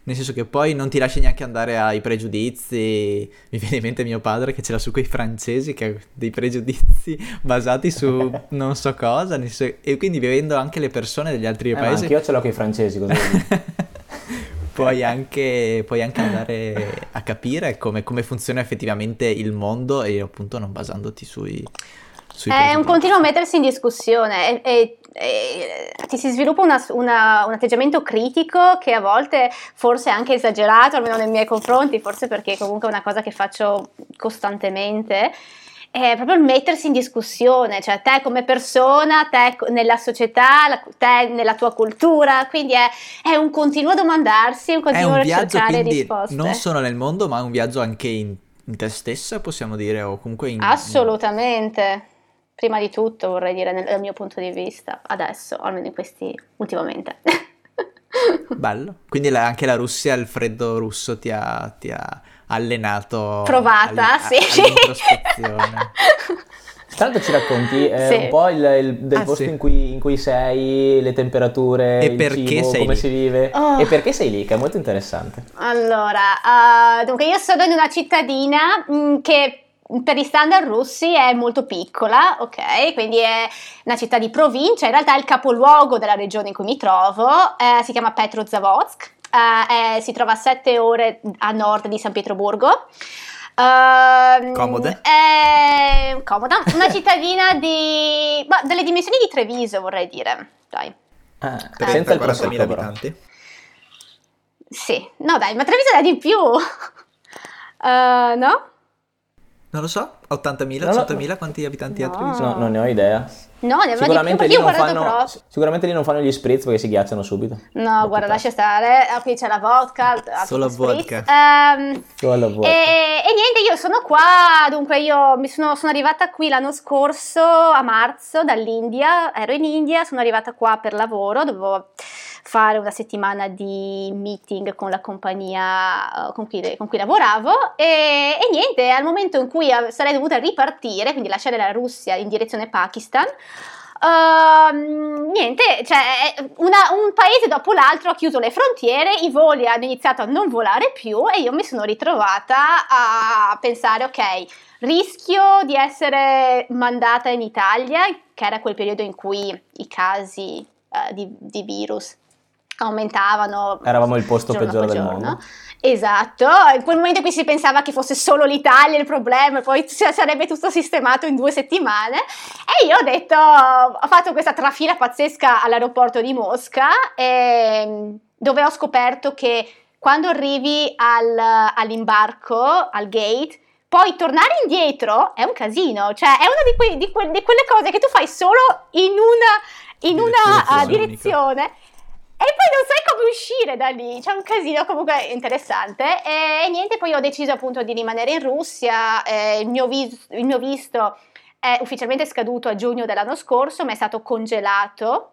nel senso che poi non ti lasci neanche andare ai pregiudizi. Mi viene in mente mio padre che ce l'ha su quei francesi che ha dei pregiudizi basati su non so cosa, senso... e quindi vivendo anche le persone degli altri eh, paesi. Ma io ce l'ho con i francesi, così. puoi, anche, puoi anche andare a capire come, come funziona effettivamente il mondo e appunto non basandoti sui è un continuo mettersi in discussione e, e, e ti si sviluppa una, una, un atteggiamento critico che a volte forse è anche esagerato, almeno nei miei confronti, forse perché comunque è una cosa che faccio costantemente. È proprio il mettersi in discussione, cioè te come persona, te nella società, te nella tua cultura, quindi è, è un continuo domandarsi, un continuo è un viaggio, cercare risposte. Non solo nel mondo, ma un viaggio anche in, in te stessa, possiamo dire, o comunque in... Assolutamente prima di tutto vorrei dire nel, dal mio punto di vista, adesso, almeno in questi ultimamente. Bello, quindi la, anche la Russia, il freddo russo ti ha, ti ha allenato. Provata, all, sì. all'introspezione. Tanto ci racconti eh, sì. un po' il, il, del ah, posto sì. in, cui, in, cui, sei, le temperature, e il perché cibo, sei come lì? si vive Oh. e perché sei lì, che è molto interessante. Allora, uh, dunque io sono in una cittadina mh, che per gli standard russi è molto piccola, ok? Quindi è una città di provincia, in realtà è il capoluogo della regione in cui mi trovo, eh, si chiama Petrozavodsk, eh, si trova a 7 ore a nord di San Pietroburgo. Uh, Comode? È comoda, una cittadina di... Bah, delle dimensioni di Treviso vorrei dire, dai. Ah, Per senza il 40.000 prosecco, però. abitanti. Sì, no dai, ma Treviso è di più, Uh, no? Non lo so, 80.000, No, no. 100.000, quanti abitanti ha No. Treviso? No, non ne ho idea. No, ne avrà di più lì, non fanno, Pro. sicuramente lì non fanno gli spritz perché si ghiacciano subito. No, Dopo guarda, lascia stare. Ah, Qui c'è la vodka. ah, Solo vodka. Ehm, Solo la vodka. e, e niente, io sono qua. Dunque, io mi sono, sono arrivata qui l'anno scorso a marzo dall'India. Ero in India, sono arrivata qua per lavoro. Dovevo fare una settimana di meeting con la compagnia eh, con cui, con cui lavoravo. E, e niente, al momento in cui sarei dovuta ripartire, quindi lasciare la Russia in direzione Pakistan. Ehm, niente, cioè una- un paese dopo l'altro ha chiuso le frontiere, i voli hanno iniziato a non volare più e io mi sono ritrovata a pensare, ok, rischio di essere mandata in Italia, che era quel periodo in cui i casi eh, di, di virus aumentavano. Eravamo il posto peggiore del mondo. Esatto, in quel momento cui si pensava che fosse solo l'Italia il problema, e poi sarebbe tutto sistemato in due settimane. E io ho detto, ho fatto questa trafila pazzesca all'aeroporto di Mosca, ehm, dove ho scoperto che quando arrivi al- all'imbarco, al gate, poi tornare indietro è un casino, cioè è una di, quei- di que- di quelle cose che tu fai solo in una, in una Direzione direzione. E poi non sai come uscire da lì, c'è un casino comunque interessante. E, niente, poi ho deciso appunto di rimanere in Russia, eh, il, mio vis- il mio visto è ufficialmente scaduto a giugno dell'anno scorso, ma è stato congelato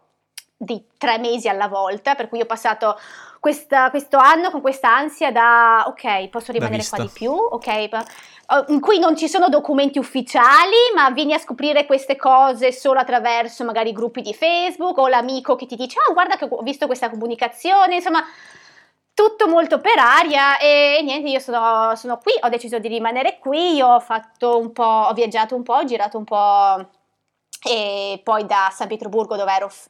di tre mesi alla volta, per cui ho passato questa- questo anno con questa ansia da ok, posso rimanere qua di più, ok, oh, in cui non ci sono documenti ufficiali, ma vieni a scoprire queste cose solo attraverso magari i gruppi di Facebook o l'amico che ti dice "Ah, guarda che ho visto questa comunicazione", insomma, tutto molto per aria e niente, io sono, sono qui, ho deciso di rimanere qui, ho fatto un po', ho viaggiato un po', ho girato un po' e poi da San Pietroburgo dove ero f-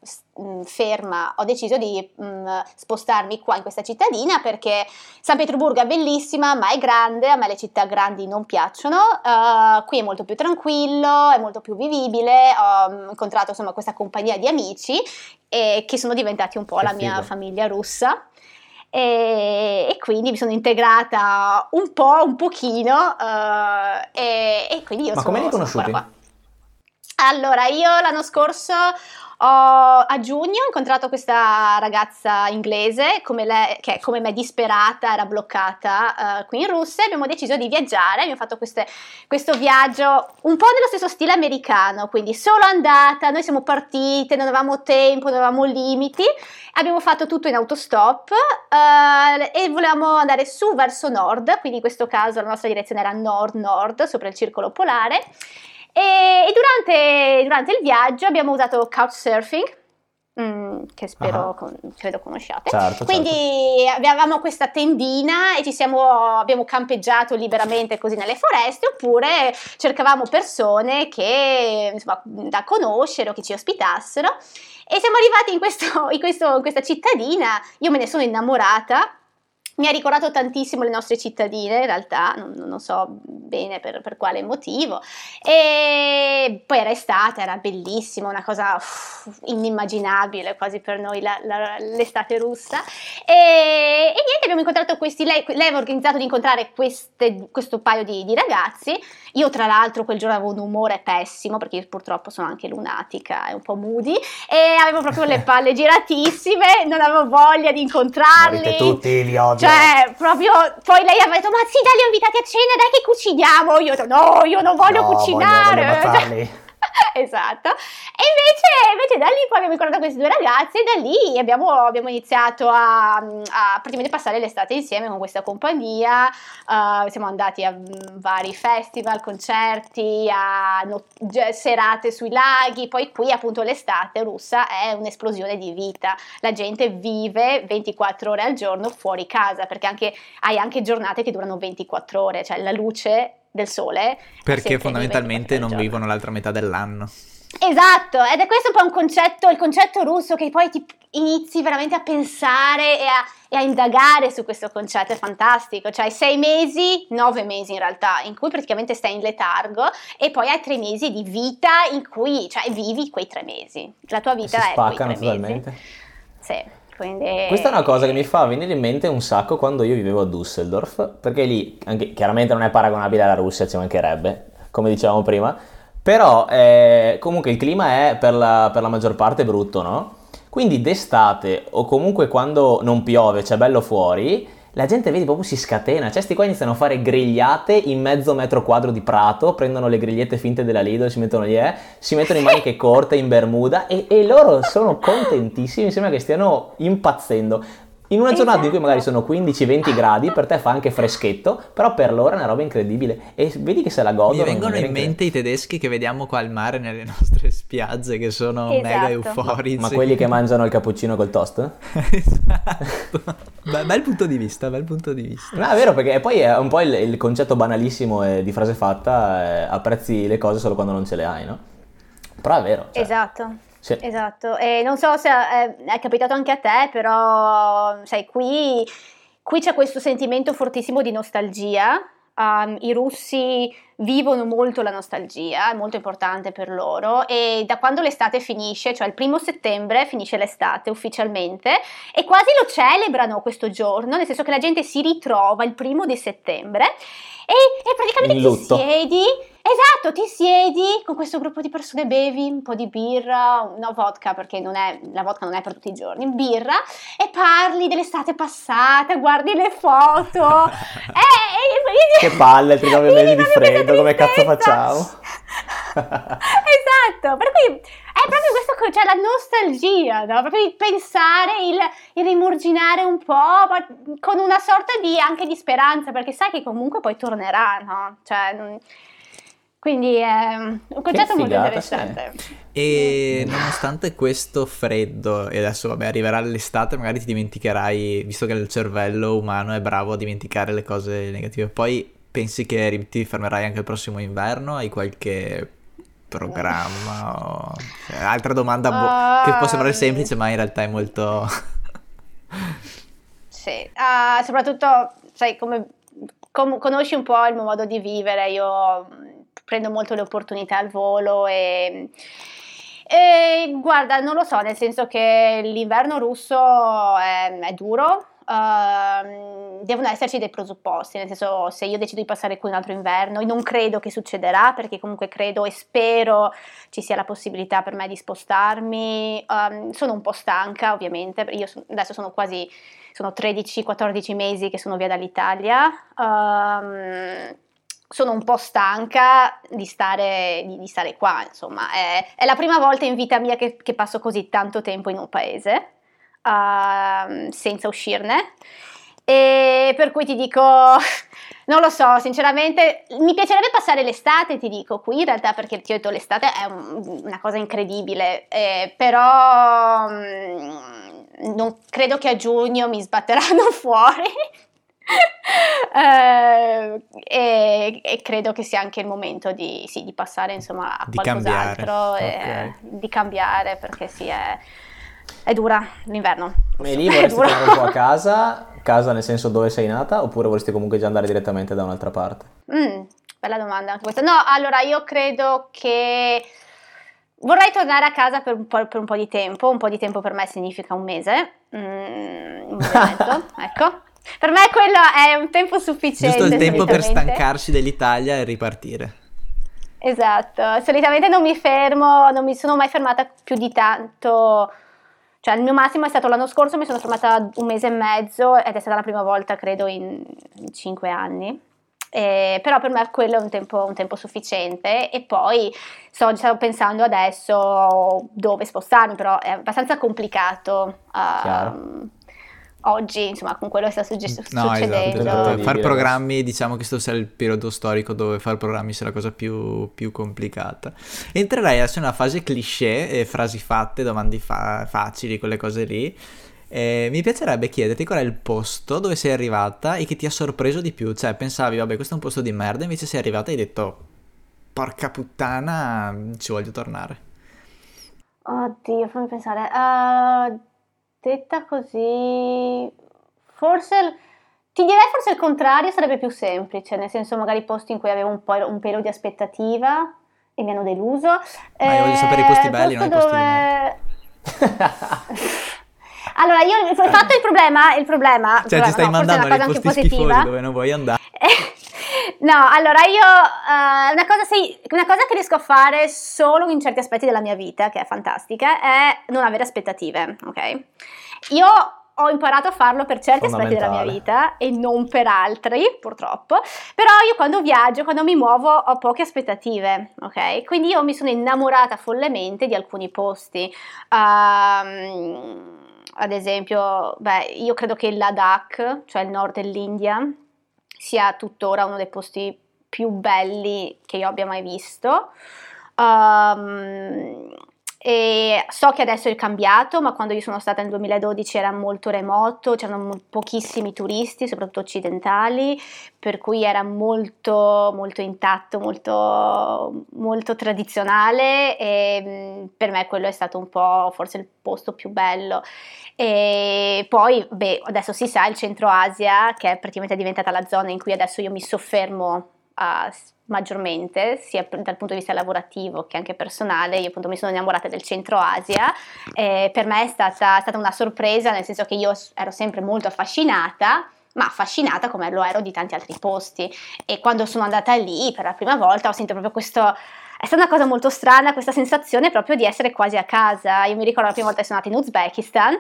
ferma ho deciso di mh, spostarmi qua in questa cittadina perché San Pietroburgo è bellissima ma è grande, a me le città grandi non piacciono, eh, qui è molto più tranquillo, è molto più vivibile, ho incontrato insomma questa compagnia di amici e che sono diventati un po' Che la mia figo. famiglia russa. e, e, quindi mi sono integrata un po', un pochino uh, e, e, quindi io Ma sono, come li hai conosciuti? Allora, io l'anno scorso ho, a giugno ho incontrato questa ragazza inglese come lei, che come me disperata era bloccata uh, qui in Russia abbiamo deciso di viaggiare, abbiamo fatto queste, questo viaggio un po' nello stesso stile americano, quindi solo andata, noi siamo partite, non avevamo tempo, non avevamo limiti, abbiamo fatto tutto in autostop uh, e volevamo andare su verso nord, quindi in questo caso la nostra direzione era nord-nord sopra il circolo polare e, e durante, durante, il viaggio abbiamo usato couchsurfing, mm, che spero, uh-huh. con, credo conosciate. Certo, Quindi certo. avevamo questa tendina e ci siamo, abbiamo campeggiato liberamente così nelle foreste, oppure cercavamo persone che, insomma, da conoscere o che ci ospitassero. E siamo arrivati in, questo, in, questo, in questa cittadina, io me ne sono innamorata mi ha ricordato tantissimo le nostre cittadine, in realtà, non, non so bene per, per, quale motivo. E poi era estate, era bellissimo, una cosa uff, inimmaginabile quasi per noi la, la, l'estate russa. E, e, niente, abbiamo incontrato questi, lei, lei aveva organizzato di incontrare queste, questo paio di, di, ragazzi. Io tra l'altro quel giorno avevo un umore pessimo, perché io purtroppo sono anche lunatica e un po' moody, e avevo proprio le palle giratissime, non avevo voglia di incontrarli. Morite tutti, li odio. Cioè, proprio, poi lei aveva detto, ma sì, dai, li ho invitati a cena, dai che cuciniamo. Io ho detto, no, io non voglio no, cucinare. Voglio, voglio esatto. E invece, invece, da lì poi abbiamo incontrato questi due ragazzi e da lì abbiamo, abbiamo iniziato a, a, praticamente passare l'estate insieme con questa compagnia. Uh, siamo andati a vari festival, concerti, a no, serate sui laghi. Poi qui appunto l'estate russa è un'esplosione di vita. La gente vive 24 ore al giorno fuori casa perché anche, hai anche giornate che durano 24 ore, cioè la luce del sole. Perché fondamentalmente non vivono l'altra metà dell'anno. Esatto, ed è questo un po' un concetto, il concetto russo che poi ti inizi veramente a pensare e a, e a, indagare su questo concetto, è fantastico, cioè sei mesi, nove mesi in realtà, in cui praticamente stai in letargo e poi hai tre mesi di vita in cui, cioè vivi quei tre mesi, la tua vita si è quei tre totalmente. mesi. Sì. Quindi... Questa è una cosa che mi fa venire in mente un sacco quando io vivevo a Düsseldorf, perché lì anche, chiaramente non è paragonabile alla Russia, ci mancherebbe, come dicevamo prima, però eh, comunque il clima è per la, per la maggior parte brutto, no? Quindi d'estate o comunque quando non piove, c'è bello fuori, la gente vedi proprio si scatena, cioè sti qua iniziano a fare grigliate in mezzo metro quadro di prato, prendono le grigliette finte della Lidl, si mettono lì, eh, si mettono in maniche corte, in bermuda e, e loro sono contentissimi, sembra che stiano impazzendo. In una giornata esatto. in cui magari sono 15-20 gradi, per te fa anche freschetto, però per loro è una roba incredibile. E vedi che se la godono. Mi vengono in mente i tedeschi che vediamo qua al mare nelle nostre spiagge, che sono esatto. mega euforici. Ma, quelli che mangiano il cappuccino col toast? esatto. Beh, bel punto di vista, bel punto di vista. No, è vero, perché poi è un po' il, il concetto banalissimo eh, di frase fatta, eh, apprezzi le cose solo quando non ce le hai, no? Però è vero. Cioè. Esatto. Sì. Esatto, e non so se è, è, capitato anche a te, però sai, qui, qui c'è questo sentimento fortissimo di nostalgia. Um, I russi vivono molto la nostalgia, è molto importante per loro e da quando l'estate finisce, cioè il primo settembre finisce l'estate ufficialmente e quasi lo celebrano questo giorno, nel senso che la gente si ritrova il primo di settembre e, e praticamente ti siedi Esatto, ti siedi con questo gruppo di persone, bevi un po' di birra, no vodka perché non è, la vodka non è per tutti i giorni, birra e parli dell'estate passata, guardi le foto. e, e, che palle, ti nove mesi di freddo, come cazzo facciamo? esatto, per cui è proprio questo, cioè la nostalgia, no? proprio il pensare, il, il rimurginare un po', ma con una sorta di anche di speranza, perché sai che comunque poi tornerà, no? Cioè, quindi è un concetto molto interessante. Sì. E nonostante questo freddo, e adesso vabbè arriverà l'estate, magari ti dimenticherai, visto che il cervello umano è bravo a dimenticare le cose negative, poi pensi che ti fermerai anche il prossimo inverno? Hai qualche programma? O... Cioè, altra domanda uh, che può sembrare semplice, ma in realtà è molto... sì, uh, soprattutto, sai, come com- conosci un po' il mio modo di vivere, io prendo molto le opportunità al volo e, e guarda, non lo so, nel senso che l'inverno russo è, è duro, uh, devono esserci dei presupposti, nel senso se io decido di passare qui un altro inverno, non credo che succederà perché comunque credo e spero ci sia la possibilità per me di spostarmi, um, sono un po' stanca ovviamente, io so, adesso sono quasi, sono 13-14 mesi che sono via dall'Italia. Um, sono un po' stanca di stare, di, di stare qua, insomma, è, è, la prima volta in vita mia che, che passo così tanto tempo in un paese uh, senza uscirne. E per cui ti dico, non lo so, sinceramente, mi piacerebbe passare l'estate, ti dico, qui in realtà perché ti ho detto l'estate è un, una cosa incredibile, eh, però um, non credo che a giugno mi sbatteranno fuori. Eh, e, e, credo che sia anche il momento di, sì, di passare insomma a di qualcos'altro cambiare. E, Okay. di cambiare perché sì è, è dura l'inverno. E lì vorresti tornare un po' a casa, casa nel senso dove sei nata, oppure vorresti comunque già andare direttamente da un'altra parte? Mm, bella domanda anche questa. No allora io credo che vorrei tornare a casa per un po', per un po' di tempo. Un po' di tempo per me significa un mese. Mm, un mese mezzo ecco per me quello è un tempo sufficiente Giusto il tempo per stancarsi dell'Italia e ripartire. Esatto, solitamente non mi fermo, non mi sono mai fermata più di tanto, cioè il mio massimo è stato l'anno scorso, mi sono fermata un mese e mezzo ed è stata la prima volta credo in, in cinque anni. Eh, però per me quello è un tempo, un tempo sufficiente e poi sto, stavo pensando adesso dove spostarmi, però è abbastanza complicato Chiaro. Oggi, insomma con quello che sta sugge- No, succedendo. esatto, esatto. Far programmi, diciamo che questo sia il periodo storico dove fare programmi sia la cosa più, più complicata. Entrerei adesso nella fase cliché, eh, frasi fatte, domande fa- facili, quelle cose lì. Eh, mi piacerebbe chiederti qual è il posto dove sei arrivata e che ti ha sorpreso di più. Cioè, pensavi, vabbè, questo è un posto di merda, invece sei arrivata e hai detto, porca puttana, ci voglio tornare. Oddio, fammi pensare. Ah, detta così, forse ti direi forse il contrario sarebbe più semplice, nel senso magari posti in cui avevo un po' un pelo di aspettativa e mi hanno deluso. Ma io voglio sapere i posti belli, non i posti dove- Allora, io il fatto il problema, il problema, Cioè, problema, ti stai no, mandando nei posti schifosi dove non vuoi andare. No, allora io eh, una, cosa, sì, una cosa che riesco a fare solo in certi aspetti della mia vita, che è fantastica, è non avere aspettative, ok? Io ho imparato a farlo per certi aspetti della mia vita e non per altri, purtroppo. Però io quando viaggio, quando mi muovo, ho poche aspettative, ok? Quindi io mi sono innamorata follemente di alcuni posti. Ehm, ad esempio, beh, io credo che il Ladakh, cioè il nord dell'India, sia tuttora uno dei posti più belli che io abbia mai visto. Um, e so che adesso è cambiato, ma quando io sono stata nel 2012 era molto remoto, c'erano pochissimi turisti, soprattutto occidentali, per cui era molto, molto intatto, molto, molto tradizionale e mm, per me quello è stato un po' forse il posto più bello. E poi, beh, adesso si sa, il Centro Asia, che è praticamente diventata la zona in cui adesso io mi soffermo s- maggiormente, sia dal punto di vista lavorativo che anche personale. Io appunto mi sono innamorata del Centro Asia. e per me è stata, è stata una sorpresa, nel senso che io ero sempre molto affascinata. Ma affascinata come lo ero di tanti altri posti. E quando sono andata lì per la prima volta ho sentito proprio questo. È stata una cosa molto strana questa sensazione proprio di essere quasi a casa. Io mi ricordo la prima volta che sono andata in Uzbekistan,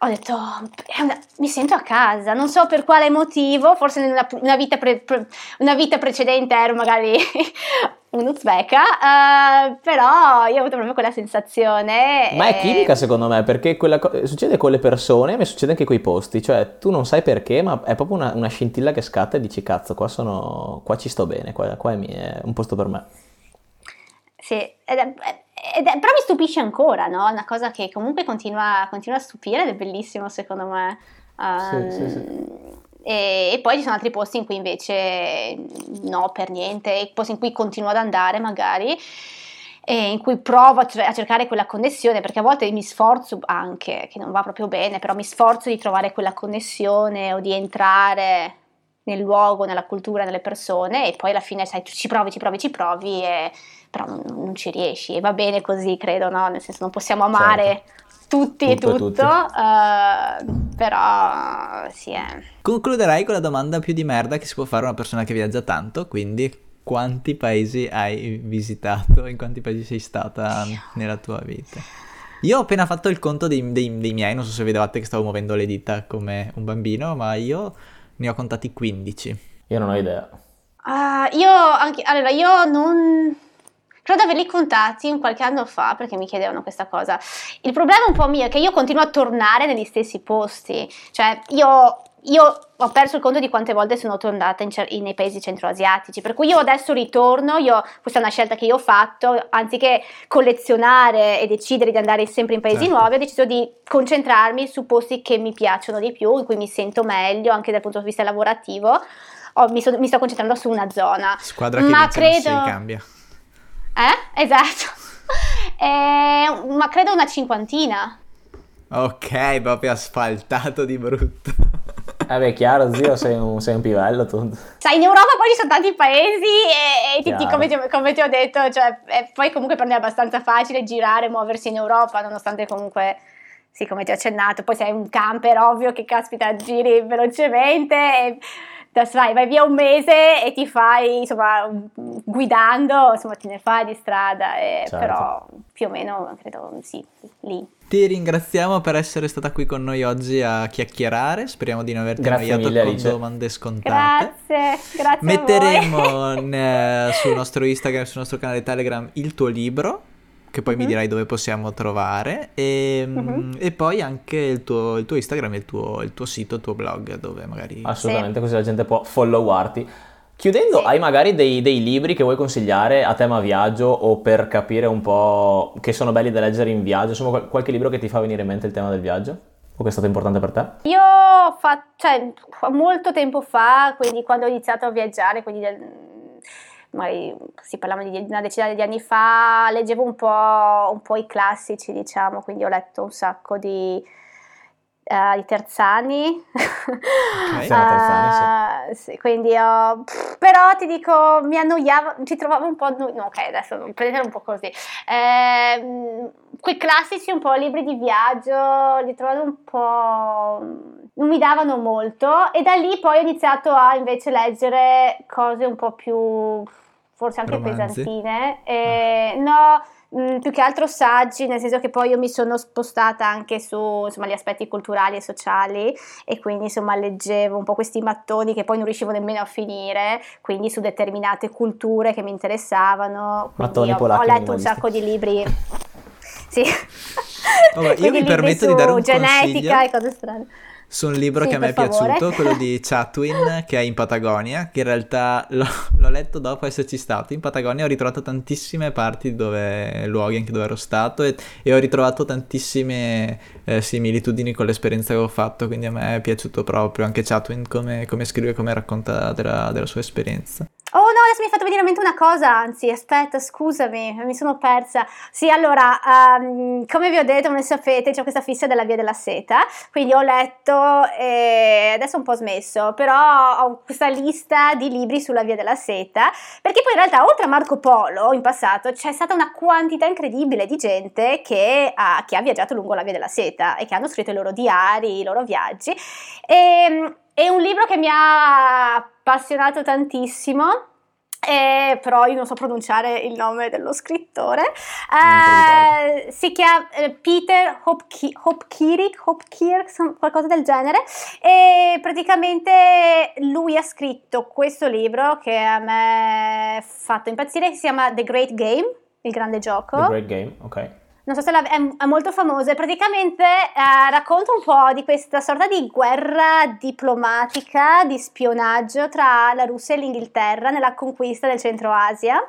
ho detto "È una- mi sento a casa, non so per quale motivo, forse in una, vita, pre- pre- una vita precedente ero magari un'uzbeka, eh, però io ho avuto proprio quella sensazione. Ma è e- chimica secondo me, perché quella co- succede con le persone, ma succede anche con i posti, cioè tu non sai perché, ma è proprio una, una scintilla che scatta e dici cazzo, qua sono, qua ci sto bene, qua, qua è, mi- è un posto per me. Sì, ed è- ed è- però mi stupisce ancora, no? Una cosa che comunque continua, continua a stupire ed è bellissimo secondo me. Um, Sì, sì, sì. E, e poi ci sono altri posti in cui invece no, per niente, posti in cui continuo ad andare magari, e in cui provo a, cer- a cercare quella connessione, perché a volte mi sforzo anche, che non va proprio bene, però mi sforzo di trovare quella connessione o di entrare nel luogo, nella cultura, nelle persone e poi alla fine sai, ci provi, ci provi, ci provi e però non, non ci riesci e va bene così, credo, no? Nel senso non possiamo amare tutti Tutto e e tutto, tutti. eh, però sì, eh. Concluderai con la domanda più di merda che si può fare a una persona che viaggia tanto, quindi quanti paesi hai visitato, in quanti paesi sei stata nella tua vita? Io ho appena fatto il conto dei, dei- dei miei, non so se vedevate che stavo muovendo le dita come un bambino, ma io ne ho contati 15. Io non ho idea. Ah, io anche, allora io non credo di averli contati un qualche anno fa perché mi chiedevano questa cosa. Il problema un po' mio è che io continuo a tornare negli stessi posti, cioè io, io ho perso il conto di quante volte sono tornata in cer- nei paesi centroasiatici, per cui io adesso ritorno, io, questa è una scelta che io ho fatto, anziché collezionare e decidere di andare sempre in paesi Certo. nuovi, ho deciso di concentrarmi su posti che mi piacciono di più, in cui mi sento meglio anche dal punto di vista lavorativo. Ho- mi, so- mi sto concentrando su una zona. Squadra che Ma non si credo- cambia. Eh? Esatto. Eh, ma credo una cinquantina. Ok, proprio asfaltato di brutto. Eh beh, chiaro, zio, sei un, sei un pivello tu. Sai, in Europa poi ci sono tanti paesi e, e ti- come, ti, come ti ho detto, cioè, eh, poi comunque per me è abbastanza facile girare, muoversi in Europa, nonostante comunque, sì, come ti ho accennato, poi sei un camper, ovvio che caspita, giri velocemente e vai, vai via un mese e ti fai, insomma, guidando, insomma, te ne fai di strada, e- Certo. però più o meno, credo, sì, lì. Ti ringraziamo per essere stata qui con noi oggi a chiacchierare. Speriamo di non averti Grazie annoiato mille, con Alice. domande scontate. Grazie, grazie a voi. Metteremo ne- sul nostro Instagram, sul nostro canale Telegram il tuo libro, che poi mi Mhm. dirai dove possiamo trovare, e, mm, Mhm. e poi anche il tuo, il tuo Instagram e il tuo, il tuo sito, il tuo blog, dove magari... Assolutamente, così la gente può followarti. Chiudendo, Sì. hai magari dei, dei libri che vuoi consigliare a tema viaggio o per capire un po' che sono belli da leggere in viaggio? Insomma, qual- qualche libro che ti fa venire in mente il tema del viaggio? O che è stato importante per te? Io ho fatto, cioè, molto tempo fa, quindi quando ho iniziato a viaggiare, quindi del- magari si parlavano di una decina di anni fa, leggevo un po', un po' i classici, diciamo, quindi ho letto un sacco di, eh, di Terzani. Ok. Sì, la Terzani, Eh, sì, quindi ho- pff, però ti dico, mi annoiavo, ci trovavo un po', anno- no, ok, adesso prendere un po' così. Ehm, quei classici un po' libri di viaggio, li trovavo un po', non mi davano molto e da lì poi ho iniziato a invece leggere cose un po' più, forse anche Romanzi? pesantine. E, no, mh, più che altro saggi, nel senso che poi io mi sono spostata anche su insomma, gli aspetti culturali e sociali e quindi insomma leggevo un po' questi mattoni che poi non riuscivo nemmeno a finire, quindi su determinate culture che mi interessavano. Mattoni ho, polacchi ho letto un sacco di libri. Sì. Vabbè, io mi permetto di dare un genetica consiglio. e cose strane. Su un libro Sì, che a me è favore. piaciuto, quello di Chatwin, che è in Patagonia, che in realtà l'ho, l'ho letto dopo esserci stato. In Patagonia ho ritrovato tantissime parti dove, luoghi anche dove ero stato e, e ho ritrovato tantissime eh, similitudini con l'esperienza che ho fatto, quindi a me è piaciuto proprio anche Chatwin come, come scrive, come racconta della, della sua esperienza. Oh no, adesso mi hai fatto venire in mente una cosa, anzi, aspetta, scusami, mi sono persa. Sì, allora, ehm, come vi ho detto, come sapete, c'è questa fissa della Via della Seta, quindi ho letto e adesso ho un po' smesso, però ho questa lista di libri sulla Via della Seta, perché poi in realtà oltre a Marco Polo in passato c'è stata una quantità incredibile di gente che ha, che ha viaggiato lungo la Via della Seta e che hanno scritto i loro diari, i loro viaggi. E, è un libro che mi ha appassionato tantissimo. eh, però io non so pronunciare il nome dello scrittore. Eh, si chiama eh, Peter Hopki- Hopkirk, Hopkirk, son- qualcosa del genere. E praticamente lui ha scritto questo libro che a me ha fatto impazzire, che si chiama The Great Game, il grande gioco The Great Game, ok. Non so se la- è, è molto famoso e praticamente eh, racconta un po' di questa sorta di guerra diplomatica, di spionaggio tra la Russia e l'Inghilterra nella conquista del Centro Asia.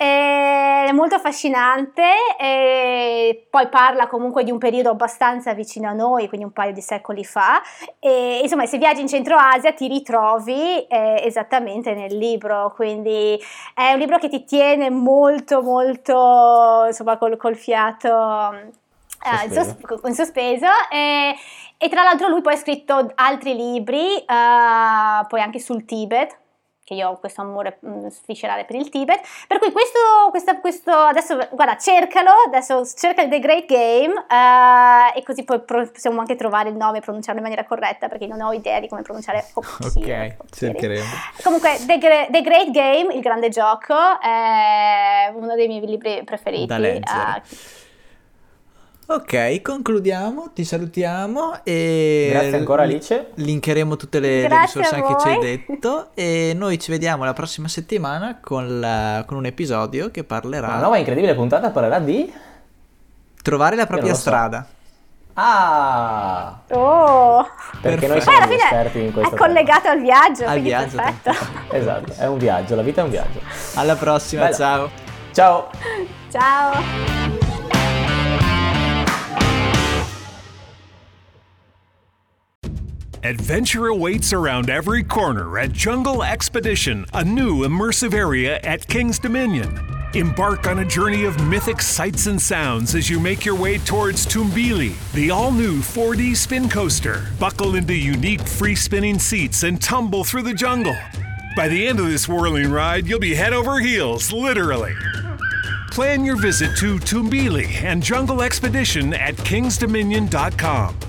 È molto affascinante e poi parla comunque di un periodo abbastanza vicino a noi, quindi un paio di secoli fa. E insomma, se viaggi in Centro Asia ti ritrovi eh, esattamente nel libro, quindi è un libro che ti tiene molto, molto insomma col, col fiato eh, in, sos- in sospeso. E, e tra l'altro lui poi ha scritto altri libri, eh, poi anche sul Tibet che io ho questo amore mh, sviscerale per il Tibet. Per cui questo, questa, questo adesso, guarda, cercalo, adesso cerca The Great Game uh, e così poi possiamo anche trovare il nome e pronunciarlo in maniera corretta perché non ho idea di come pronunciare Ok, cercheremo. Comunque, The, The, Great Game, il grande gioco, è uno dei miei libri preferiti. Da leggere. Uh, Ok, concludiamo, ti salutiamo e... Grazie ancora Alice. Linkeremo tutte le, le risorse che ci hai detto e noi ci vediamo la prossima settimana con, la, con un episodio che parlerà... Una nuova incredibile puntata parlerà di... Trovare la propria strada. So. Ah! Oh! Perché noi siamo esperti in questo. È collegato tema. al viaggio, al viaggio. perfetto. esatto, è un viaggio, la vita è un viaggio. Alla prossima, Bella. ciao. Ciao. Ciao. Adventure awaits around every corner at Jungle Expedition, a new immersive area at King's Dominion. Embark on a journey of mythic sights and sounds as you make your way towards Tumbili, the all new 4D spin coaster. Buckle into unique free spinning seats and tumble through the jungle. By the end of this whirling ride, you'll be head over heels, literally. Plan your visit to Tumbili and Jungle Expedition at kingsdominion.com.